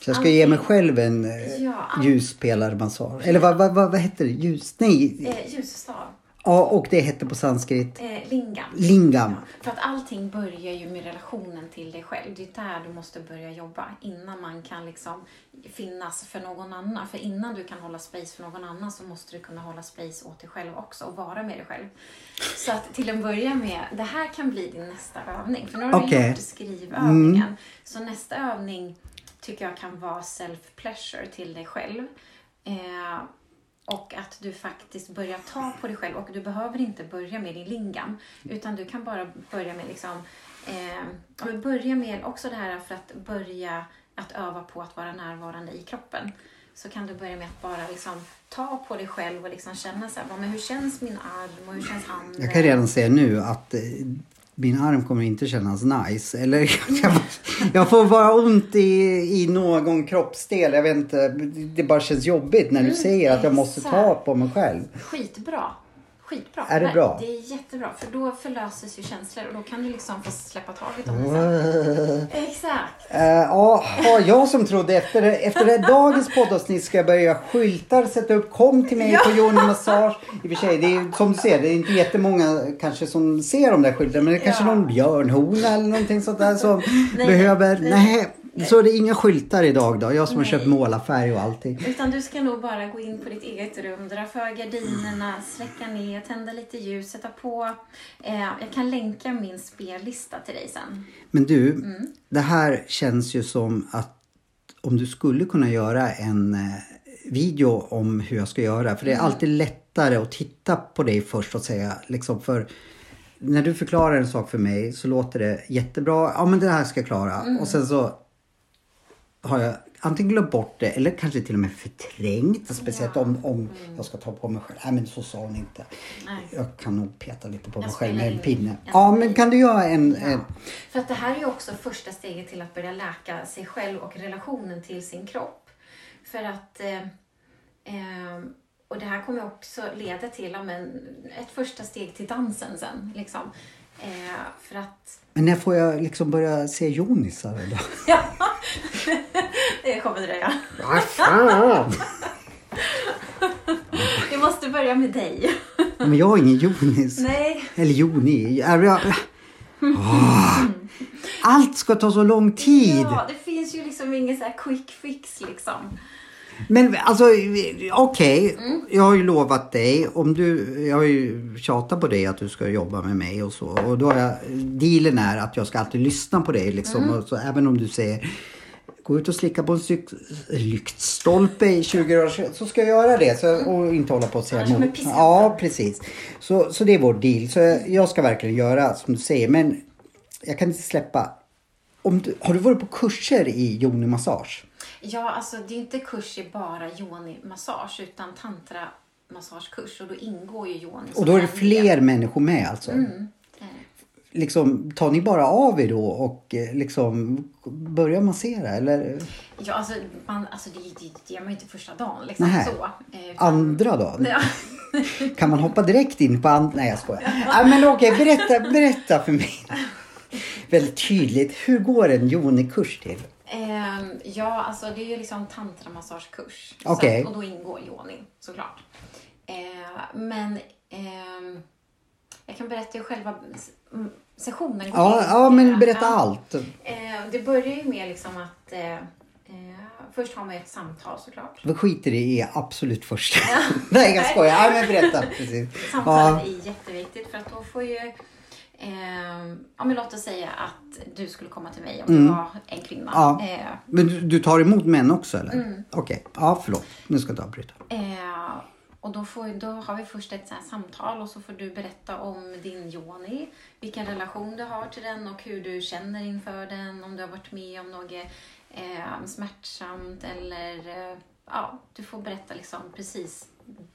Så jag ska ge mig själv en eh, Ja, ljuspelarmassage. Eller vad, vad, vad, vad heter det? Ljus? Nej. Eh, ljusstav. Ja, och det hette på sanskrit Eh, lingam. lingam. För att allting börjar ju med relationen till dig själv. Det är där du måste börja jobba innan man kan liksom finnas för någon annan. För innan du kan hålla space för någon annan så måste du kunna hålla space åt dig själv också och vara med dig själv. Så att till en början med, det här kan bli din nästa övning. För nu har du Okej. gjort skrivövningen. Så nästa övning tycker jag kan vara self-pleasure till dig själv. Eh, och att du faktiskt börjar ta på dig själv. Och du behöver inte börja med din lingam. Utan du kan bara börja med liksom... Eh, men börja med också det här för att börja att öva på att vara närvarande i kroppen. Så kan du börja med att bara liksom ta på dig själv och liksom känna så här, men hur känns min arm och hur känns handen? Jag kan redan säga nu att eh, min arm kommer inte kännas nice. Eller [LAUGHS] jag, jag får bara ont i, i någon kroppsdel. Jag vet inte. Det bara känns jobbigt när du Mm, säger att jag måste ta på mig själv. Skitbra. Skitbra. Är det bra? Det är jättebra. För då förlöses ju känslor och då kan du liksom få släppa taget om det. Exakt. Eh, Ja, har jag som trodde efter, efter det dagens poddavsnitt ska jag börja skyltar, sätta upp kom till mig på Joni Massage. I och för sig, det är som du ser, det är inte jättemånga kanske som ser de där skyltarna. Men det är kanske Ja. någon björnhona eller någonting sånt där som Nej, behöver. nej. Nej. Så är det inga skyltar idag då? Jag som har Nej. köpt målarfärg och allting. Utan du ska nog bara gå in på ditt eget rum, dra för gardinerna, släcka ner, tända lite ljus, sätta på. Eh, jag kan länka min spellista till dig sen. Men du, Mm. det här känns ju som att om du skulle kunna göra en eh, video om hur jag ska göra. För det är Mm. alltid lättare att titta på dig först och säga liksom för när du förklarar en sak för mig så låter det jättebra. Ja men det här ska jag klara. Mm. Och sen så har jag antingen glömt bort det eller kanske till och med förträngt. Speciellt om, om jag ska ta på mig själv. Nej men så sa hon inte. Nej. Jag kan nog peta lite på mig Jag själv med en in. pinne. Ja men kan du göra en, en Ja. För att det här är ju också första steget till att börja läka sig själv och relationen till sin kropp. För att... Eh, eh, och det här kommer också leda till men, ett första steg till dansen sen. Liksom. Eh, för att... Men när får jag liksom börja se jonisar då? [LAUGHS] Ja, det kommer dröja. Vad fan! Vi måste börja med dig. Men jag har ingen jonis. Nej. Eller joni. Allt ska ta så lång tid. Ja, det finns ju liksom ingen så här quick fix liksom. Men alltså okej. Mm. Jag har ju lovat dig. Om du, jag har ju tjatat på dig att du ska jobba med mig och så. Och då har jag, dealen är att jag ska alltid lyssna på dig liksom. Mm. Och så, även om du säger Gå ut och slicka på en lyktstolpe i 20 år så ska jag göra det. Så, och inte hålla på och säga emot. Ja, precis. Så, så det är vår deal. Så jag, jag ska verkligen göra som du säger. Men jag kan inte släppa. Om du, har du varit på kurser i yoni-massage? Ja, alltså det är inte kurs i bara yoni-massage utan tantra-massagekurs och då ingår ju yoni Och då är det en del. fler människor med alltså? Mm. Liksom, tar ni bara av er då och eh, liksom börjar massera eller Ja, alltså, man, alltså det, det, det gör man ju inte första dagen. Liksom, Nej. så. Eh, andra dagen? Ja. [LAUGHS] Kan man hoppa direkt in på andra? Nej jag skojar. Nej men okej, berätta, berätta för mig. [LAUGHS] Väldigt tydligt. Hur går en yonikurs till? Ehm, ja, alltså det är ju liksom tantramassagekurs. Så att- Och då ingår yoni såklart. Eh, men ehm, jag kan berätta hur själva sessionen går Ja, ja men Eh, berätta ja. allt. Eh, det börjar ju med liksom att eh, eh, först har man ett samtal såklart. Vi skiter i absolut första. [LAUGHS] Nej jag skojar. Nej men berätta. [LAUGHS] Precis. Samtalet Ja. är jätteviktigt för att då får ju Eh, ja, men låt oss säga att du skulle komma till mig om du var en kvinna. Mm. Ja. Eh, Men du, du tar emot män också eller? Okej, ja förlåt. Nu ska inte avbryta. Eh, och då, får, då har vi först ett samtal och så får du berätta om din yoni, vilken relation du har till den och hur du känner inför den, om du har varit med om något eh, smärtsamt eller eh, ja, du får berätta liksom precis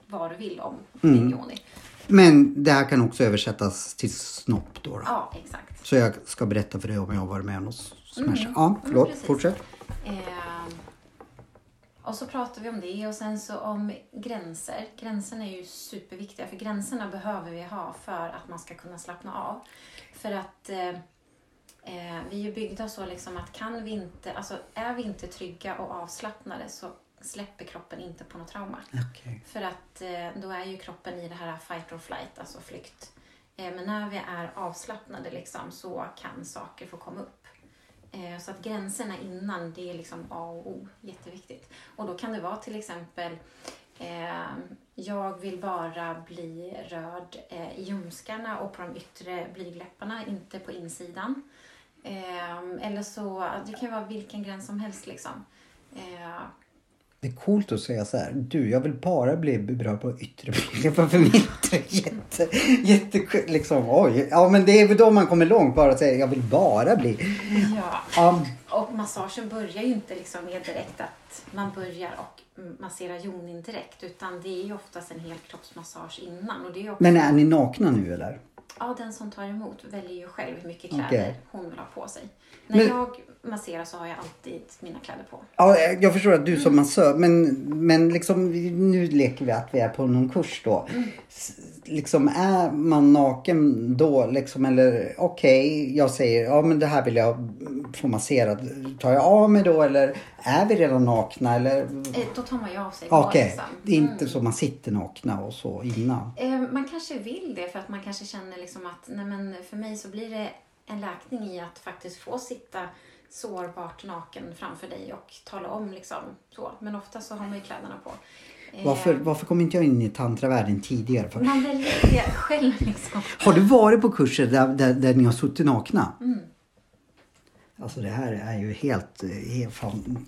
vad du vill om din yoni. Men det här kan också översättas till snopp då. då. Ja, exakt. Så jag ska berätta för dig om jag har varit med om något smärtsamt. Mm. Ja, förlåt. precis. Fortsätt. Eh, och så pratar vi om det och sen så om gränser. Gränserna är ju superviktiga för gränserna behöver vi ha för att man ska kunna slappna av. För att eh, eh, vi är ju byggda så liksom att kan vi inte, alltså är vi inte trygga och avslappnade så släpper kroppen inte på något trauma. Okej. För att eh, då är ju kroppen i det här fight or flight, alltså flykt. Eh, men när vi är avslappnade liksom, så kan saker få komma upp. Eh, så att gränserna innan, det är liksom A och O, jätteviktigt. Och då kan det vara till exempel jag vill bara bli rörd eh, i ljumskarna och på de yttre blygdläpparna, inte på insidan. Eller så, det kan vara vilken gräns som helst liksom. Det är coolt att säga så här. Du, jag vill bara bli berörd på yttre blicken. För det jätte, jätte, liksom, oj. Ja, men det är väl då man kommer långt. Bara att säga, jag vill bara bli. ja. Ja, Och massagen börjar ju inte liksom med direkt att man börjar och massera jonin direkt utan det är ju oftast en helkroppsmassage innan. Och det är också, men är ni nakna nu eller? Ja, den som tar emot väljer ju själv hur mycket kläder Okej. hon vill ha på sig. När Men- jag masserar så har jag alltid mina kläder på. Ja, jag förstår att du Mm. som massör, men, men liksom, nu leker vi att vi är på någon kurs då. Mm. S- Liksom, är man naken då liksom, eller okej, jag säger, ja men det här vill jag få masserat. Tar jag av mig då eller är vi redan nakna eller? Eh, då tar man ju av sig Okej, hårlösan. det är inte så man sitter nakna och så innan. Eh, Man kanske vill det för att man kanske känner liksom att nej men för mig så blir det en läkning i att faktiskt få sitta sårbart naken framför dig och tala om liksom så. Men ofta så har man ju kläderna på. Eh, Varför, varför kom inte jag in i tantravärlden tidigare? För? Man väljer det själv liksom. Har du varit på kurser där, där, där ni har suttit nakna? Mm. Alltså det här är ju helt, eh, helt fan...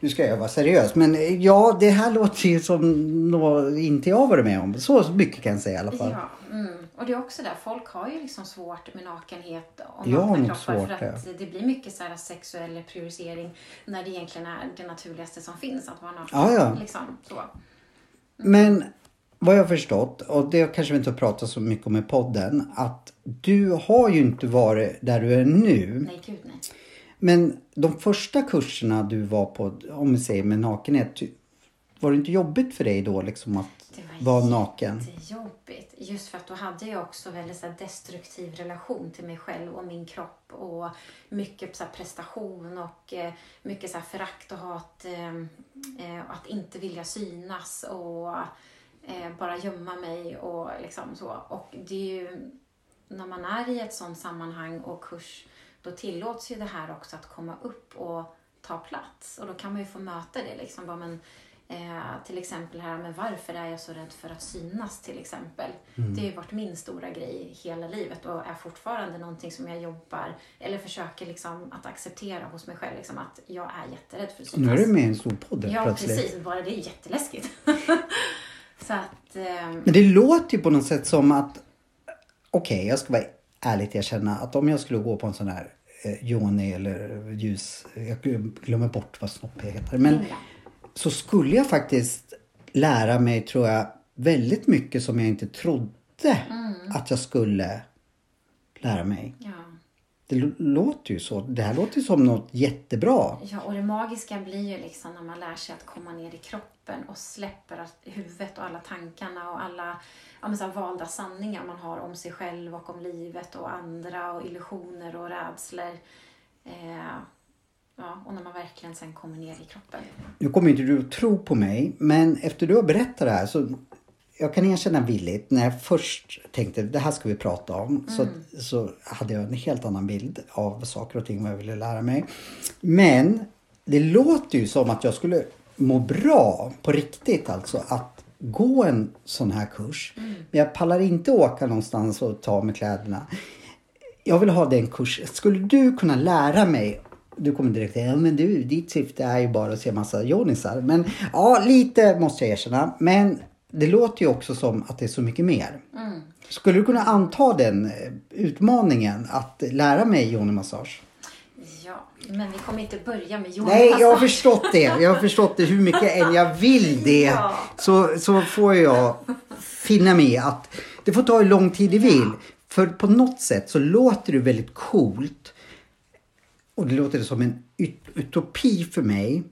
Nu ska jag vara seriös men eh, ja det här låter ju som något inte jag varit med om. Så mycket kan jag säga i alla fall. Ja, mm. och det är också där, folk har ju liksom svårt med nakenhet och nakna kroppar svårt, för att det blir mycket så här sexuell priorisering när det egentligen är det naturligaste som finns att vara naken. Ja, ja. Liksom, så. Men vad jag har förstått, och det kanske vi inte har pratat så mycket om i podden, att du har ju inte varit där du är nu. Nej, gud nej. Men de första kurserna du var på, om vi säger med nakenhet, var det inte jobbigt för dig då liksom att Det var vara naken? Jättejobbigt. Just för att då hade jag också väldigt så destruktiv relation till mig själv och min kropp och mycket så prestation och eh, mycket så förakt och hat. Eh, eh, att inte vilja synas och eh, bara gömma mig och liksom så. Och det är ju när man är i ett sånt sammanhang och kurs då tillåts ju det här också att komma upp och ta plats. Och då kan man ju få möta det liksom. Bara, men, eh, till exempel här med varför är jag så rädd för att synas till exempel. Det har ju varit min stora grej hela livet och är fortfarande någonting som jag jobbar eller försöker liksom att acceptera hos mig själv. Liksom, att jag är jätterädd för att synas. Nu är du med i en stor podd Ja, plötsligt. precis. Bara det är jätteläskigt. [LAUGHS] så att... ehm, Men det låter ju på något sätt som att, okej jag ska vara ärligt erkänna att om jag skulle gå på en sån här eh, yoni eller ljus, jag glömmer bort vad snopp heter. Men Ja. så skulle jag faktiskt lära mig tror jag väldigt mycket som jag inte trodde att jag skulle lära mig. ja. Det låter ju så. Det här låter ju som något jättebra. Ja, och det magiska blir ju liksom när man lär sig att komma ner i kroppen och släpper huvudet och alla tankarna och alla ja, men så valda sanningar man har om sig själv och om livet och andra och illusioner och rädslor. Eh, ja, och när man verkligen sen kommer ner i kroppen. Nu kommer inte du att tro på mig, men efter du har berättat det här så jag kan erkänna villigt, när jag först tänkte det här ska vi prata om så, så hade jag en helt annan bild av saker och ting vad jag ville lära mig. Men det låter ju som att jag skulle må bra på riktigt alltså att gå en sån här kurs. Men jag pallar inte åka någonstans och ta med kläderna. jag vill ha den kursen. Skulle du kunna lära mig du kommer direkt säga, ja men du, ditt syfte är ju bara att se massa jonisar. Men ja, lite måste jag erkänna. Men det låter ju också som att det är så mycket mer. Mm. Skulle du kunna anta den eh, utmaningen att lära mig yoni-massage? Ja, men vi kommer inte börja med yoga. Nej, jag har förstått det. Jag har förstått det. Hur mycket än jag vill det [LAUGHS] Ja. så, så får jag finna mig i att det får ta hur lång tid det vill. För på något sätt så låter det väldigt coolt. Och det låter som en ut- utopi för mig.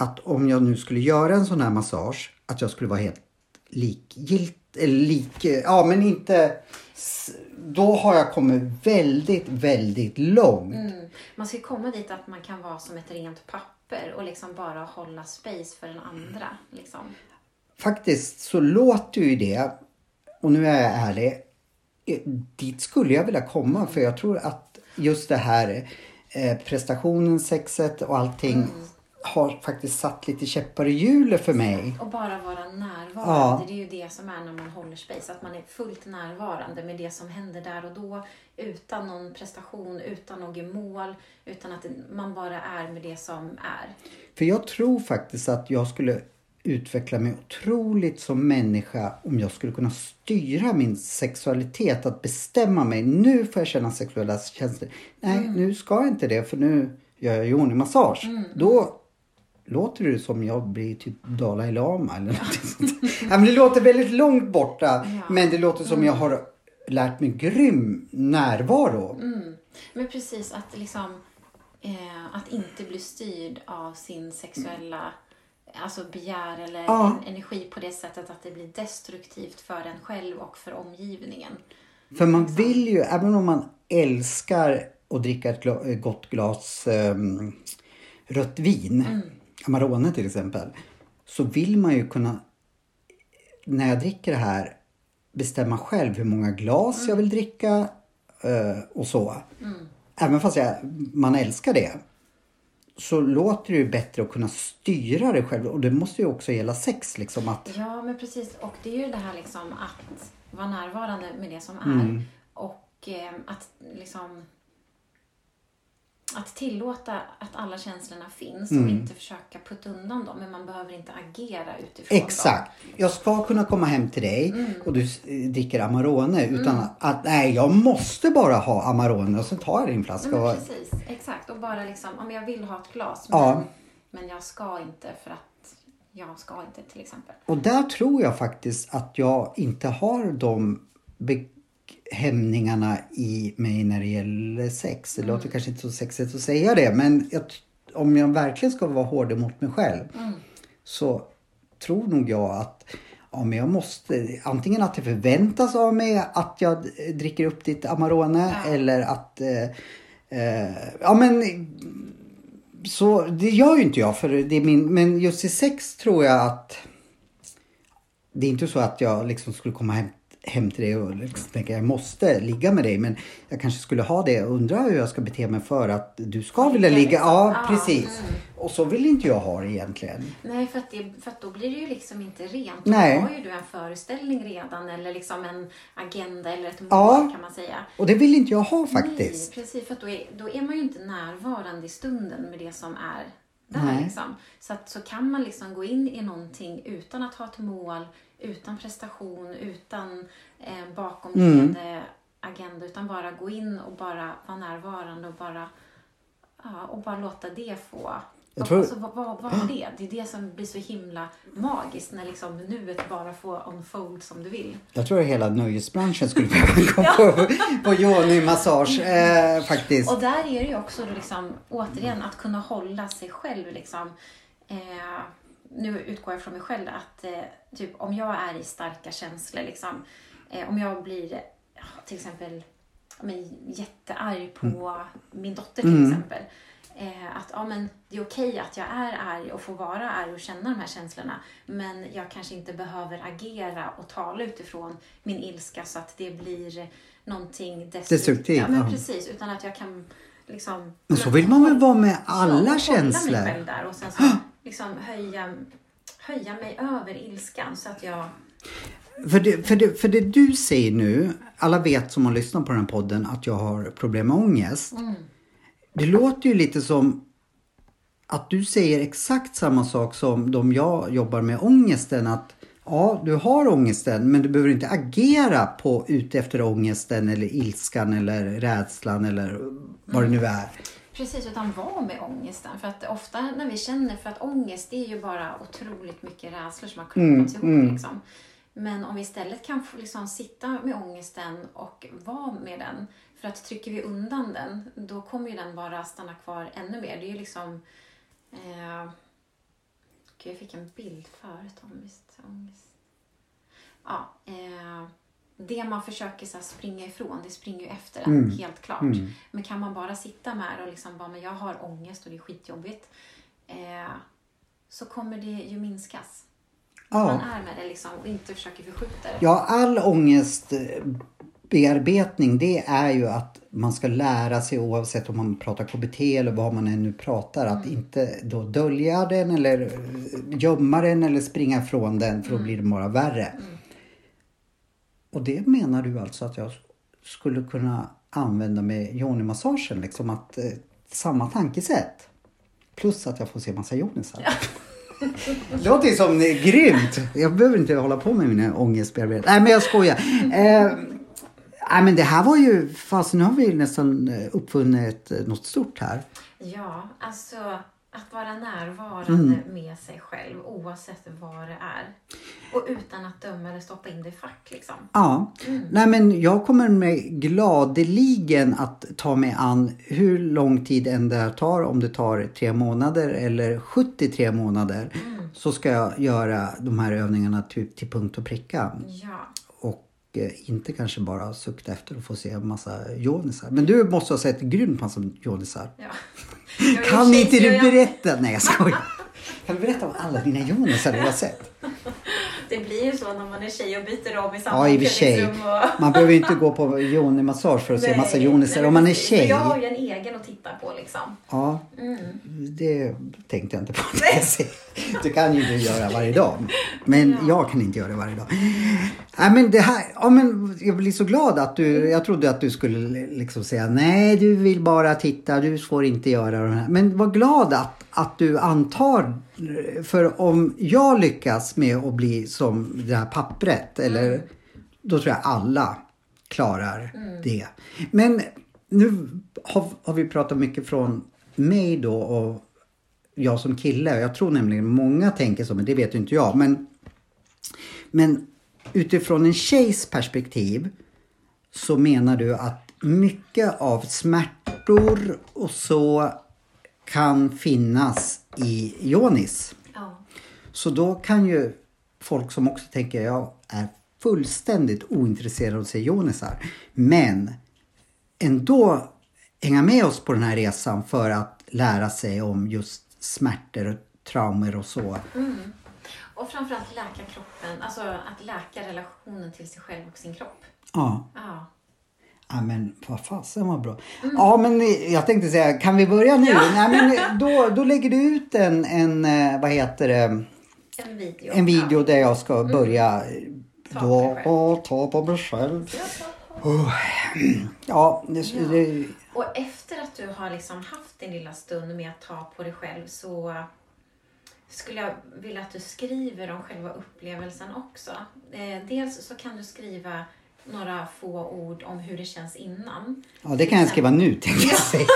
Att om jag nu skulle göra en sån här massage, att jag skulle vara helt likgilt eller lik, ja men inte, då har jag kommit väldigt, väldigt långt. Mm. Man ska komma dit att man kan vara som ett rent papper och liksom bara hålla space för den andra. Liksom. Faktiskt så låter ju det, och nu är jag ärlig, dit skulle jag vilja komma för jag tror att just det här eh, prestationen, sexet och allting har faktiskt satt lite käppar i hjulet för mig. Och bara vara närvarande. Ja. Det är ju det som är när man håller space. Att man är fullt närvarande med det som händer där och då. Utan någon prestation, utan något mål. Utan att man bara är med det som är. För jag tror faktiskt att jag skulle utveckla mig otroligt som människa om jag skulle kunna styra min sexualitet. Att bestämma mig. Nu får jag känna sexuella känslor. Nej, nu ska jag inte det för nu gör jag yoni-massage. Då låter det som jag blir typ Dalai Lama eller något sånt. [LAUGHS] ja, men Det låter väldigt långt borta. Ja. Men det låter som jag har lärt mig grym närvaro. Mm. Men precis att liksom eh, att inte bli styrd av sin sexuella alltså begär eller Ja. en, energi på det sättet att det blir destruktivt för en själv och för omgivningen. För man vill ju, även om man älskar att dricka ett gott glas ehm, rött vin, Amarone till exempel, så vill man ju kunna, när jag dricker det här, bestämma själv hur många glas jag vill dricka eh, och så. Även fast jag, man älskar det. Så låter det ju bättre att kunna styra det själv och det måste ju också gälla sex liksom att Ja, men precis. Och det är ju det här liksom att vara närvarande med det som är. Mm. Och eh, att liksom att tillåta att alla känslorna finns och inte försöka putta undan dem. Men man behöver inte agera utifrån Exakt. Jag ska kunna komma hem till dig och du s- dricker Amarone utan att nej, jag måste bara ha Amarone och sen tar jag din flaska. dem. Och, men precis. Exakt. Och bara liksom, om jag vill ha ett glas Ja. men, men jag ska inte för att jag ska inte till exempel. och där tror jag faktiskt att jag inte har de hämningarna i mig när det gäller sex. Det låter kanske inte så sexigt att säga det men jag, om jag verkligen ska vara hård mot mig själv så tror nog jag att ja, men jag måste, antingen att det förväntas av mig att jag dricker upp ditt Amarone eller att eh, eh, ja men så det gör ju inte jag för det är min, men just i sex tror jag att det är inte så att jag liksom skulle komma hem, hem till dig och liksom tänka jag måste ligga med dig men jag kanske skulle ha det och undra hur jag ska bete mig för att du ska vilja ligga. Ja, Ja, precis. Och så vill inte jag ha det egentligen. Nej, för att, det, för att då blir det ju liksom inte rent. Nej. Då har ju du en föreställning redan eller liksom en agenda eller ett mål Ja. kan man säga. Och det vill inte jag ha faktiskt. Nej, precis. För att då är, då är man ju inte närvarande i stunden med det som är där. Liksom. Så, att, så kan man liksom gå in i någonting utan att ha ett mål, utan prestation, utan eh, bakomliggande Mm. agenda. Utan bara gå in och bara vara närvarande och bara, ja, och bara låta det få Jag tror- Alltså, vad, vad, vad är det? Det är det som blir så himla magiskt när liksom nuet bara får unfold som du vill. Jag tror att hela nöjesbranschen skulle behöva gå på, [LAUGHS] på yoni-massage eh, faktiskt. Och där är det ju också då liksom, återigen att kunna hålla sig själv. Liksom, eh, nu utgår jag från mig själv att eh, typ, om jag är i starka känslor, liksom, eh, om jag blir till exempel men, jättearg på min dotter till exempel. Eh, att ja, men, det är okej att jag är arg och får vara arg och känna de här känslorna. Men jag kanske inte behöver agera och tala utifrån min ilska så att det blir någonting destruktivt. Ja, men precis. Utan att jag kan liksom... Men så vill man väl vara med alla känslor? mig själv där och sen så [GASPS] liksom höja, höja mig över ilskan så att jag... För det, för, det, för det du säger nu, alla vet som har lyssnat på den här podden att jag har problem med ångest. Det låter ju lite som att du säger exakt samma sak som de jag jobbar med ångesten. Att ja, du har ångesten men du behöver inte agera på ute efter ångesten eller ilskan eller rädslan eller vad det nu är. Precis, utan var med ångesten. För att ofta när vi känner, för att ångest det är ju bara otroligt mycket rädslor som har klumpats ihop. Liksom. Men om vi istället kan få liksom sitta med ångesten och vara med den. För att trycker vi undan den, då kommer ju den bara stanna kvar ännu mer. Det är ju liksom... Eh, gud, jag fick en bild förut om visst ångest. Ja, eh, det man försöker så springa ifrån, det springer ju efter en, helt klart. Men kan man bara sitta med det och liksom bara, men jag har ångest och det är skitjobbigt. Eh, så kommer det ju minskas. Ja. Man är med det liksom och inte försöker förskjuta det. Ja, all ångestbearbetning det är ju att man ska lära sig oavsett om man pratar KBT eller vad man än nu pratar att inte då dölja den eller gömma den eller springa ifrån den för då blir det bara värre. Och det menar du alltså att jag skulle kunna använda med yoni-massagen liksom att eh, samma tankesätt. Plus att jag får se massa yonisar. [LAUGHS] Det låter ju som det är grymt. Jag behöver inte hålla på med mina ångestbearbetningar. Nej men jag skojar. Eh, nej men det här var ju, fast nu har vi nästan eh, uppfunnit eh, något stort här. Ja, alltså att vara närvarande med sig själv oavsett vad det är. Och utan att döma eller stoppa in det i fack liksom. Ja, nej men jag kommer med gladeligen att ta mig an hur lång tid än det här tar, om det tar tre månader eller 73 månader. Så ska jag göra de här övningarna typ till punkt och pricka. Ja. Och eh, inte kanske bara sukta efter att få se en massa yonisar. Men du måste ha sett grymt massa yonisar. ja. [LAUGHS] Kan inte du berätta? Nej jag skojar. Kan du berätta om alla dina yonisar du har sett? Det blir ju så när man är tjej och byter om i samma Ja i och. Man behöver ju inte gå på yoni-massage för att se massa Nej, yonisar nej, om man är tjej. Jag har ju en egen att titta på liksom. Ja, Mm. det tänkte jag inte på. [LAUGHS] Det kan ju du göra varje dag. Men jag kan inte göra det varje dag. Nej, men det här, ja, men jag blir så glad att du, jag trodde att du skulle liksom säga nej du vill bara titta, du får inte göra det här. Men var glad att, att du antar, för om jag lyckas med att bli som det här pappret, eller då tror jag alla klarar det. Men nu har, har vi pratat mycket från mig då och jag som kille. Jag tror nämligen många tänker så, men det vet ju inte jag. Men, men utifrån en tjejs perspektiv så menar du att mycket av smärtor och så kan finnas i Jonis. Ja. Så då kan ju folk som också tänker jag är fullständigt ointresserad av att se Jonisar. Men ändå hänga med oss på den här resan för att lära sig om just smärtor och traumer och så. Och framförallt läka kroppen, alltså att läka relationen till sig själv och sin kropp. Ja, Ja. Ja men vad fasen vad bra. Ja men jag tänkte säga, kan vi börja nu? Nej, men [LAUGHS] då, då lägger du ut en, en, eh, vad heter det, En video. en video där jag ska börja eh, Ta då, på ta på mig själv. Ja. Ja, ta- Ja, det, det, Och efter att du har liksom haft din lilla stund med att ta på dig själv så skulle jag vilja att du skriver om själva upplevelsen också. Eh, dels så kan du skriva några få ord om hur det känns innan. ja, det kan jag skriva nu tänkte jag säga.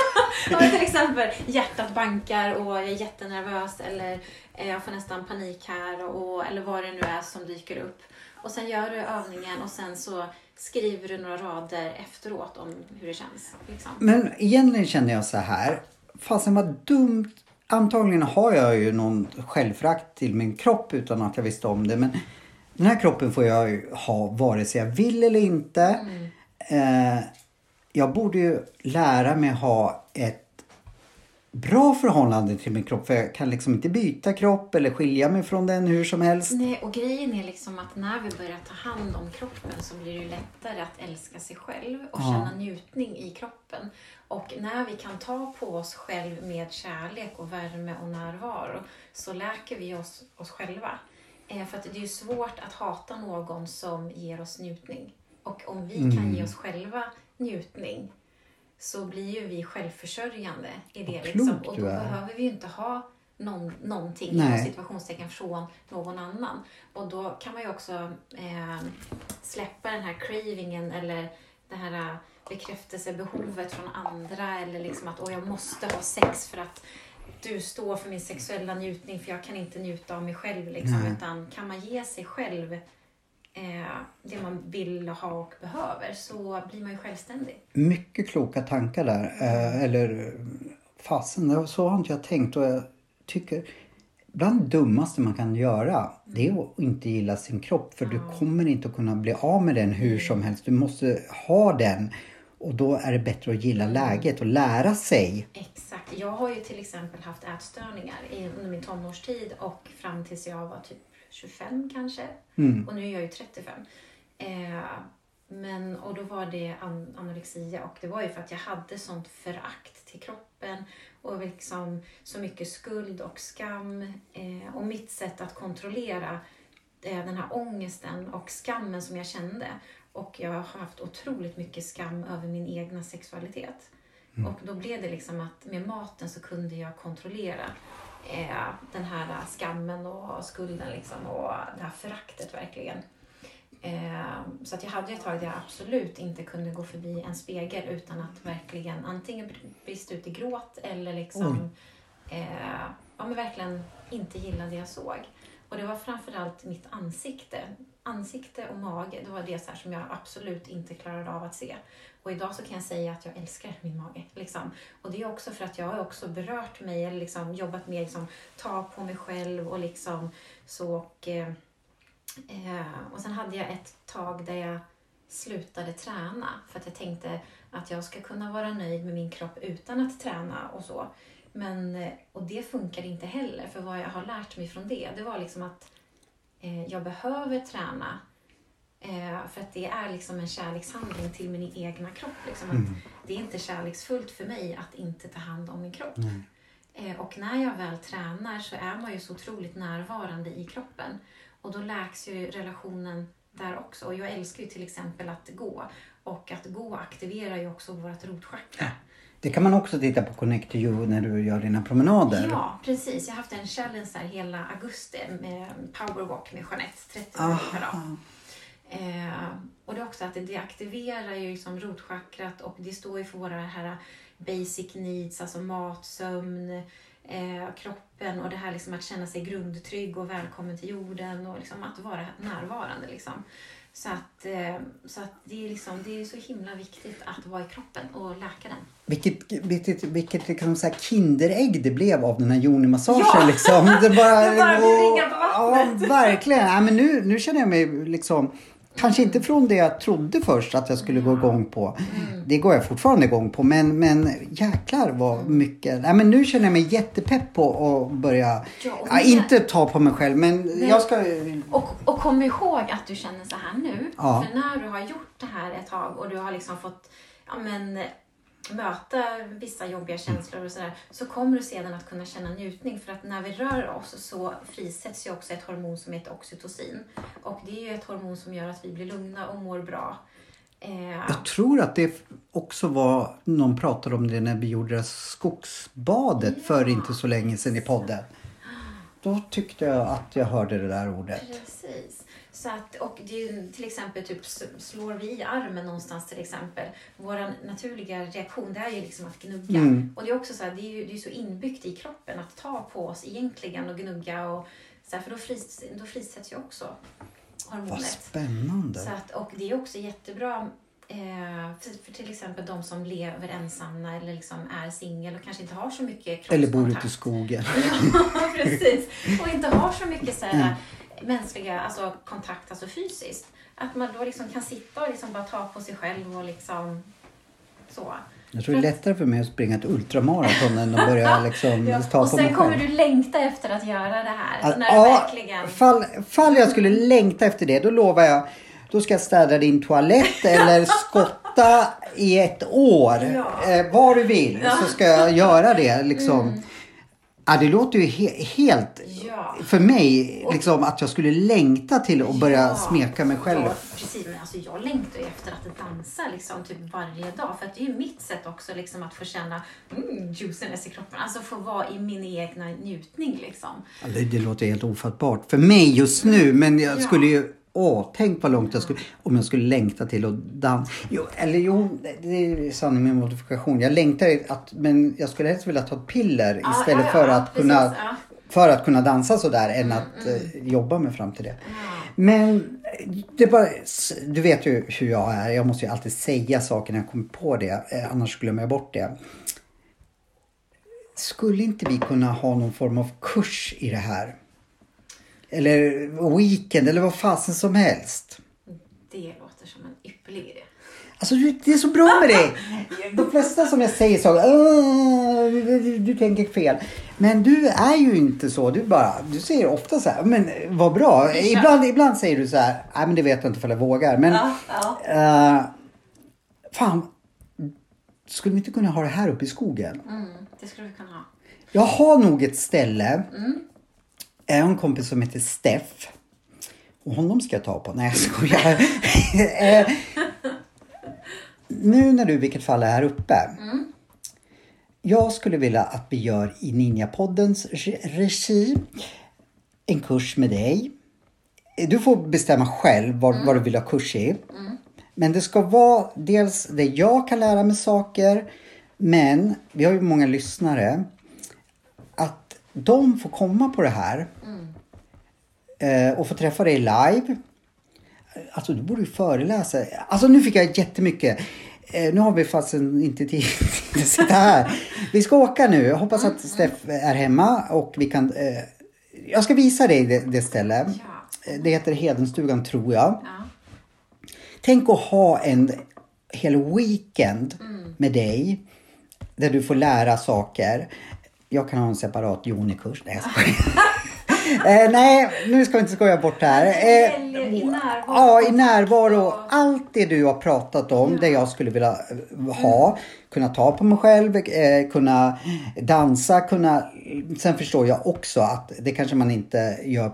[LAUGHS] Till exempel hjärtat bankar och jag är jättenervös eller eh, jag får nästan panik här och, eller vad det nu är som dyker upp. Och sen gör du övningen och sen så skriver du några rader efteråt om hur det känns. Liksom. Men egentligen känner jag så här. Fasen vad dumt. Antagligen har jag ju någon självfrakt till min kropp utan att jag visste om det. Men den här kroppen får jag ju ha vare sig jag vill eller inte. Eh, jag borde ju lära mig ha ett bra förhållande till min kropp. För jag kan liksom inte byta kropp eller skilja mig från den hur som helst. Nej, och grejen är liksom att när vi börjar ta hand om kroppen så blir det ju lättare att älska sig själv och Ja. känna njutning i kroppen. Och när vi kan ta på oss själv med kärlek och värme och närvaro så läker vi oss, oss själva. Eh, för att det är ju svårt att hata någon som ger oss njutning. Och om vi Mm. kan ge oss själva njutning så blir ju vi självförsörjande i det. Liksom. Och då behöver vi ju inte ha någon, någonting inom situationstecken från någon annan. Och då kan man ju också eh, släppa den här cravingen eller det här eh, bekräftelsebehovet från andra eller liksom att åh, jag måste ha sex för att du står för min sexuella njutning för jag kan inte njuta av mig själv. Liksom. Nej. Utan kan man ge sig själv eh, det man vill ha och behöver så blir man ju självständig. Mycket kloka tankar där. Eh, eller fasen, så har inte jag tänkt. Och jag tycker bland det dummaste man kan göra det är att inte gilla sin kropp. För du kommer inte att kunna bli av med den hur som helst. Du måste ha den. Och då är det bättre att gilla läget och lära sig. Exakt. Jag har ju till exempel haft ätstörningar under min tonårstid och fram tills jag var typ 25 kanske. Mm. Och nu är jag ju 35. Eh, men, och då var det an- anorexia och det var ju för att jag hade sånt förakt till kroppen och liksom så mycket skuld och skam. Eh, och mitt sätt att kontrollera eh, den här ångesten och skammen som jag kände. Och jag har haft otroligt mycket skam över min egna sexualitet. Och då blev det liksom att med maten så kunde jag kontrollera eh, den här skammen och skulden liksom och det här föraktet verkligen. Eh, så att jag hade ett tag där jag absolut inte kunde gå förbi en spegel utan att verkligen antingen brista ut i gråt eller liksom eh, ja, men verkligen inte gilla det jag såg. Och det var framförallt mitt ansikte. Ansikte och mage, det var det så som jag absolut inte klarade av att se. Och idag så kan jag säga att jag älskar min mage. Liksom. Och det är också för att jag har också berört mig eller liksom jobbat med liksom, ta på mig själv och liksom så. Och, eh, eh och sen hade jag ett tag där jag slutade träna för att jag tänkte att jag ska kunna vara nöjd med min kropp utan att träna och så. Men, eh, och det funkar inte heller, för vad jag har lärt mig från det, det var liksom att eh, jag behöver träna eh, för att det är liksom en kärlekshandling till min egna kropp. Liksom. Att Det är inte kärleksfullt för mig att inte ta hand om min kropp. Eh, och när jag väl tränar så är man ju så otroligt närvarande i kroppen. Och då läks ju relationen där också. Och jag älskar ju till exempel att gå. Och att gå aktiverar ju också vårt rotchakra. Det kan man också titta på Connect to You när du gör dina promenader. Ja, precis. Jag har haft en challenge här hela augusti med powerwalk med Jeanette, 30 Ah. minuter per dag. Eh, och det är också att det, det aktiverar ju liksom rotchakrat och det står ju för våra här basic needs, alltså mat, sömn, eh, kroppen och det här liksom att känna sig grundtrygg och välkommen till jorden och liksom att vara närvarande. Liksom. Så, att, eh, så att det är, liksom, det är så himla viktigt att vara i kroppen och läka den. Vilket, vilket, vilket liksom så här kinderägg det blev av den här yoni-massagen. Ja! Liksom. Det bara, [LAUGHS] Det bara ringar på Ja, vattnet. verkligen. Ja, men nu, nu känner jag mig liksom... Kanske inte från det jag trodde först att jag skulle gå igång på. Mm. Det går jag fortfarande igång på. Men, men jäklar vad mycket. Ja, men nu känner jag mig jättepepp på att börja. Ja, Ja, inte ta på mig själv men jag ska... Och, och kom ihåg att du känner så här nu. Ja. För när du har gjort det här ett tag och du har liksom fått ja, men, möta vissa jobbiga känslor och sådär. Så kommer du sedan att kunna känna njutning. För att när vi rör oss så frisätts ju också ett hormon som heter oxytocin. Och det är ju ett hormon som gör att vi blir lugna och mår bra. Eh, Jag tror att det också var, någon pratade om det när vi gjorde det skogsbadet för inte så länge sedan i podden. Då tyckte jag att jag hörde det där ordet. Precis. Så att, och det är till exempel typ slår vi i armen någonstans till exempel. Vår naturliga reaktion det är ju liksom att gnugga. Mm. Och det är också så här, det är ju det är så inbyggt i kroppen att ta på oss egentligen och gnugga och så här, för då, fris, då frisätts ju också Vad hormonet. spännande. Så att, och det är också jättebra eh, för, för till exempel de som lever ensamma eller liksom är singel och kanske inte har så mycket Eller bor ute i kroppskontakt. skogen. [LAUGHS] Ja, precis. Och inte har så mycket så Mm. här, mänskliga alltså, kontakt, alltså fysiskt. Att man då liksom kan sitta och liksom bara ta på sig själv och liksom så. Jag tror det är lättare för mig att springa ett ultramaraton än att börja [LAUGHS] liksom Ja. ta Och på sen mig kommer själv. du längta efter att göra det här. Att- när ja, verkligen... fall, fall jag skulle längta efter det, då lovar jag. Då ska jag städa din toalett [LAUGHS] eller skotta i ett år. Ja. Eh, vad du vill Ja. så ska jag göra det liksom. Ja, det låter ju he helt... Ja. För mig, liksom att jag skulle längta till att börja Ja. smeka mig själv. Ja, precis. Men alltså, jag längtar ju efter att dansa liksom, typ varje dag. För att det är ju mitt sätt också liksom, att få känna mm, juiciness i kroppen. Alltså få vara i min egna njutning liksom. Ja, Det, det låter helt ofattbart för mig just nu. Men jag Ja. skulle ju... Åh, tänk vad långt jag skulle... Om jag skulle längta till att dansa. Jo, eller jo, det är sanning med modifikation. Jag längtar att... Men jag skulle helst vilja ta ett piller Ja, istället ja, för ja, att precis, kunna... ja. För att kunna dansa sådär än att eh, jobba mig fram till det. Men det bara, du vet ju hur jag är. Jag måste ju alltid säga saker när jag kommer på det. eh, Annars glömmer jag bort det. Skulle inte vi kunna ha någon form av kurs i det här? Eller weekend eller vad fasen som helst. Det låter som en ypperlig idé. Alltså det är så bra med dig. [LAUGHS] De flesta som jag säger så, "Åh, du, du tänker fel. Men du är ju inte så. Du bara, du säger ofta så här, men vad bra. Ibland, ibland säger du så här, nej men det vet jag inte för jag vågar. Men Ja, ja. eh, fan, skulle vi inte kunna ha det här uppe i skogen? Mm, det skulle vi kunna ha. Jag har nog ett ställe. Jag har en kompis som heter Steff. Och honom ska jag ta på. Nej jag skojar. [LAUGHS] Eh, nu när du i vilket fall är här uppe. Jag skulle vilja att vi gör i Ninjapoddens regi en kurs med dig. Du får bestämma själv vad, vad du vill ha kurs i. Men det ska vara dels det jag kan lära mig saker. Men vi har ju många lyssnare. Att de får komma på det här. Eh, och få träffa dig live. Alltså du borde ju föreläsa. Alltså nu fick jag jättemycket. Eh, nu har vi fast inte tid [LAUGHS] att sitta här. Vi ska åka nu. Jag hoppas att Steff är hemma och vi kan... Eh, jag ska visa dig det, det stället. Ja. Eh, Det heter Hedenstugan tror jag. Ja. Tänk att ha en hel weekend med dig. Där du får lära saker. Jag kan ha en separat Joni-kurs. Nej, jag eh, nej, nu ska vi inte skoja bort det här. Eh, i närvaro. Ja, i närvaro. Allt det du har pratat om, det jag skulle vilja eh, ha. Kunna ta på mig själv, eh, kunna dansa, kunna... Sen förstår jag också att det kanske man inte gör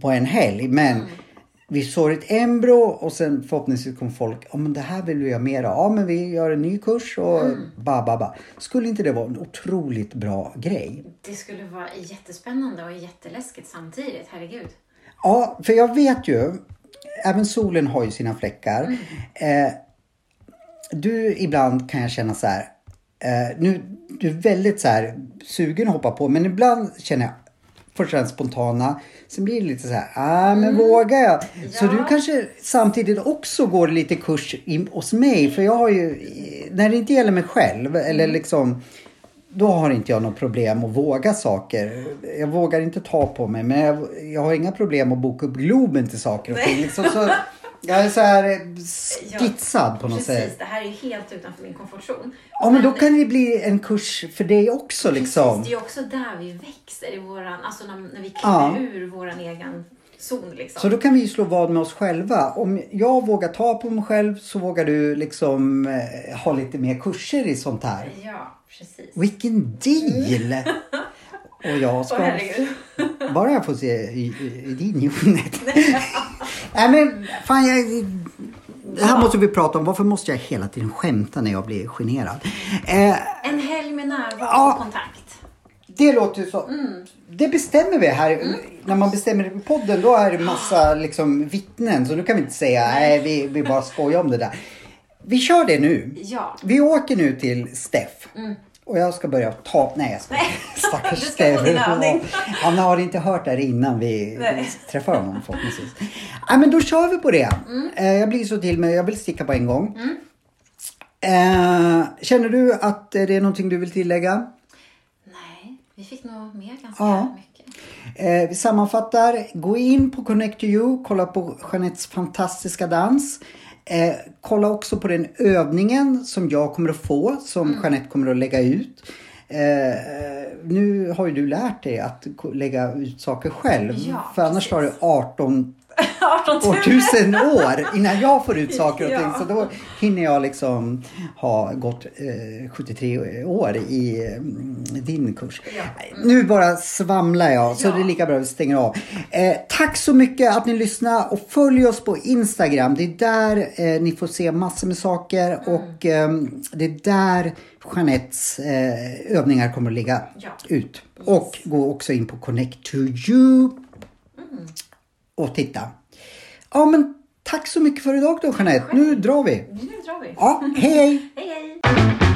på en helg. Men vi sår ett embryo och sen förhoppningsvis kommer folk, ja men det här vill vi göra mer av. Ja men vi gör en ny kurs och ba, ba, ba. Skulle inte det vara en otroligt bra grej? Det skulle vara jättespännande och jätteläskigt samtidigt, herregud. Ja, för jag vet ju, även solen har ju sina fläckar. Eh, du, ibland kan jag känna så här, eh, nu, du är väldigt så här sugen att hoppa på, men ibland känner jag och främst spontana, sen blir det lite så här, ah men vågar jag? Så Ja. du kanske samtidigt också går lite kurs in, hos mig, för jag har ju, när det inte gäller mig själv, eller liksom då har inte jag något problem att våga saker. Jag vågar inte ta på mig men jag, jag har inga problem att boka upp Globen till saker och ting. Liksom, så [LAUGHS] jag är så här eh, skitsad på något Precis, sätt. det här är ju helt utanför min komfortzon. Ja men då kan det bli en kurs för dig också liksom. Precis, det är ju också där vi växer, i våran, alltså när, när vi Ja. kliver ur våran egen zon. Liksom. Så då kan vi slå vad med oss själva. Om jag vågar ta på mig själv så vågar du liksom eh, ha lite mer kurser i sånt här. Ja, precis. Vilken deal! [LAUGHS] Och jag ska... herregud. [LAUGHS] Bara jag får se i, i, i din Jonet. [LAUGHS] Nej men fan jag... Det här måste vi prata om. Varför måste jag hela tiden skämta när jag blir generad? Eh, En helg med närvaro Ja. och kontakt. det låter ju så. Det bestämmer vi här. När man bestämmer det på podden då är det massa liksom, vittnen. Så då kan vi inte säga nej vi, vi bara skojar om det där. Vi kör det nu. Ja. Vi åker nu till Steff. Och jag ska börja ta... Nej jag ska. [LAUGHS] Stackars övning. Han har inte hört det här innan vi Nej. träffar honom förhoppningsvis. Nej men då kör vi på det. Mm. Eh, Jag blir så till mig. Jag vill sticka på en gång. Eh, känner du att det är någonting du vill tillägga? Nej, vi fick nog med ganska Ja. mycket. Eh, vi sammanfattar. Gå in på Connect to You. Kolla på Jeanettes fantastiska dans. Eh, kolla också på den övningen som jag kommer att få. Som Mm. Jeanette kommer att lägga ut. Eh, nu har ju du lärt dig att lägga ut saker själv. Ja, för annars tar det precis. 18 18 000. årtusen år innan jag får ut saker och ting. Ja. Så då hinner jag liksom ha gått eh, 73 år i mm, din kurs. Ja. Nu bara svamlar jag så Ja. det är lika bra att vi stänger av. Eh, tack så mycket att ni lyssnar och följ oss på Instagram. Det är där eh, ni får se massor med saker Mm. och ehm, det är där Jeanettes eh, övningar kommer att ligga Ja. ut. Och gå också in på Connect to you Mm. Och titta. Ja men tack så mycket för idag då Jeanette. Nu drar vi. Nu drar vi. Ja, hej hej! Hej hej!